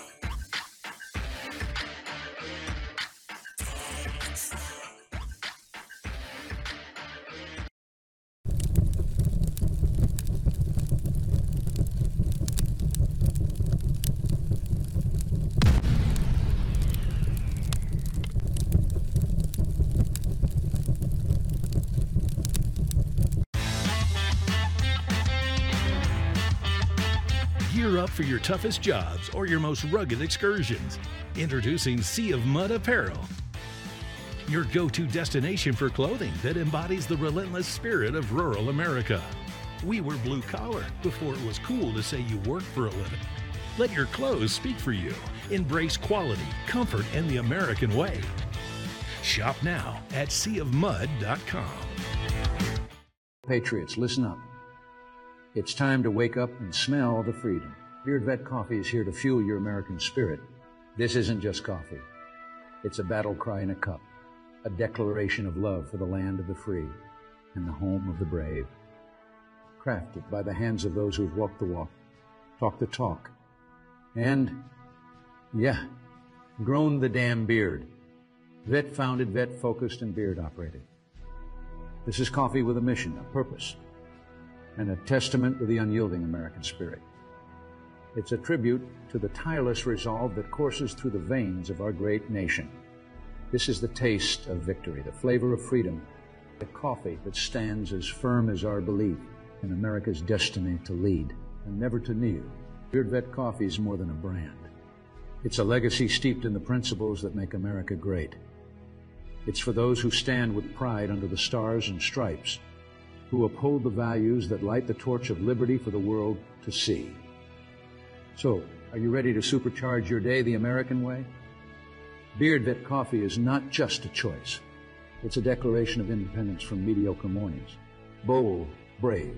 Up for your toughest jobs or your most rugged excursions. Introducing Sea of Mud Apparel. Your go to destination for clothing that embodies the relentless spirit of rural America. We were blue collar before it was cool to say you worked for a living. Let your clothes speak for you. Embrace quality, comfort, and the American way. Shop now at seaofmud.com. Patriots, listen up. It's time to wake up and smell the freedom. Beard Vet Coffee is here to fuel your American spirit. This isn't just coffee. It's a battle cry in a cup, a declaration of love for the land of the free and the home of the brave. Crafted by the hands of those who've walked the walk, talked the talk, and, yeah, grown the damn beard. Vet founded, vet focused, and beard operated. This is coffee with a mission, a purpose, and a testament to the unyielding American spirit. It's a tribute to the tireless resolve that courses through the veins of our great nation. This is the taste of victory, the flavor of freedom, the coffee that stands as firm as our belief in America's destiny to lead and never to kneel. Beard Vet Coffee is more than a brand. It's a legacy steeped in the principles that make America great. It's for those who stand with pride under the stars and stripes, who uphold the values that light the torch of liberty for the world to see. So, are you ready to supercharge your day the American way? Beard Vet Coffee is not just a choice. It's a declaration of independence from mediocre mornings. Bold, brave,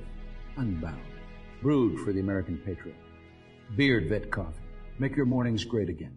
unbound. Brewed for the American patriot. Beard Vet Coffee. Make your mornings great again.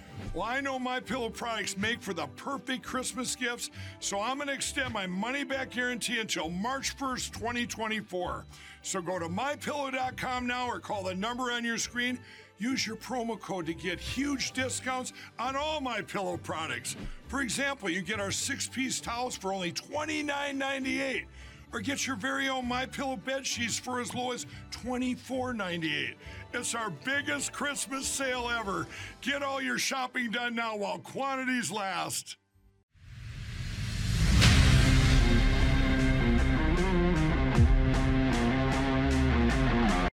Well, I know my pillow products make for the perfect Christmas gifts, so I'm going to extend my money back guarantee until March 1st, 2024. So go to mypillow.com now or call the number on your screen. Use your promo code to get huge discounts on all my pillow products. For example, you get our six-piece towels for only $29.98 or get your very own My Pillow bed sheets for as low as $24.98. It's our biggest Christmas sale ever. Get all your shopping done now while quantities last.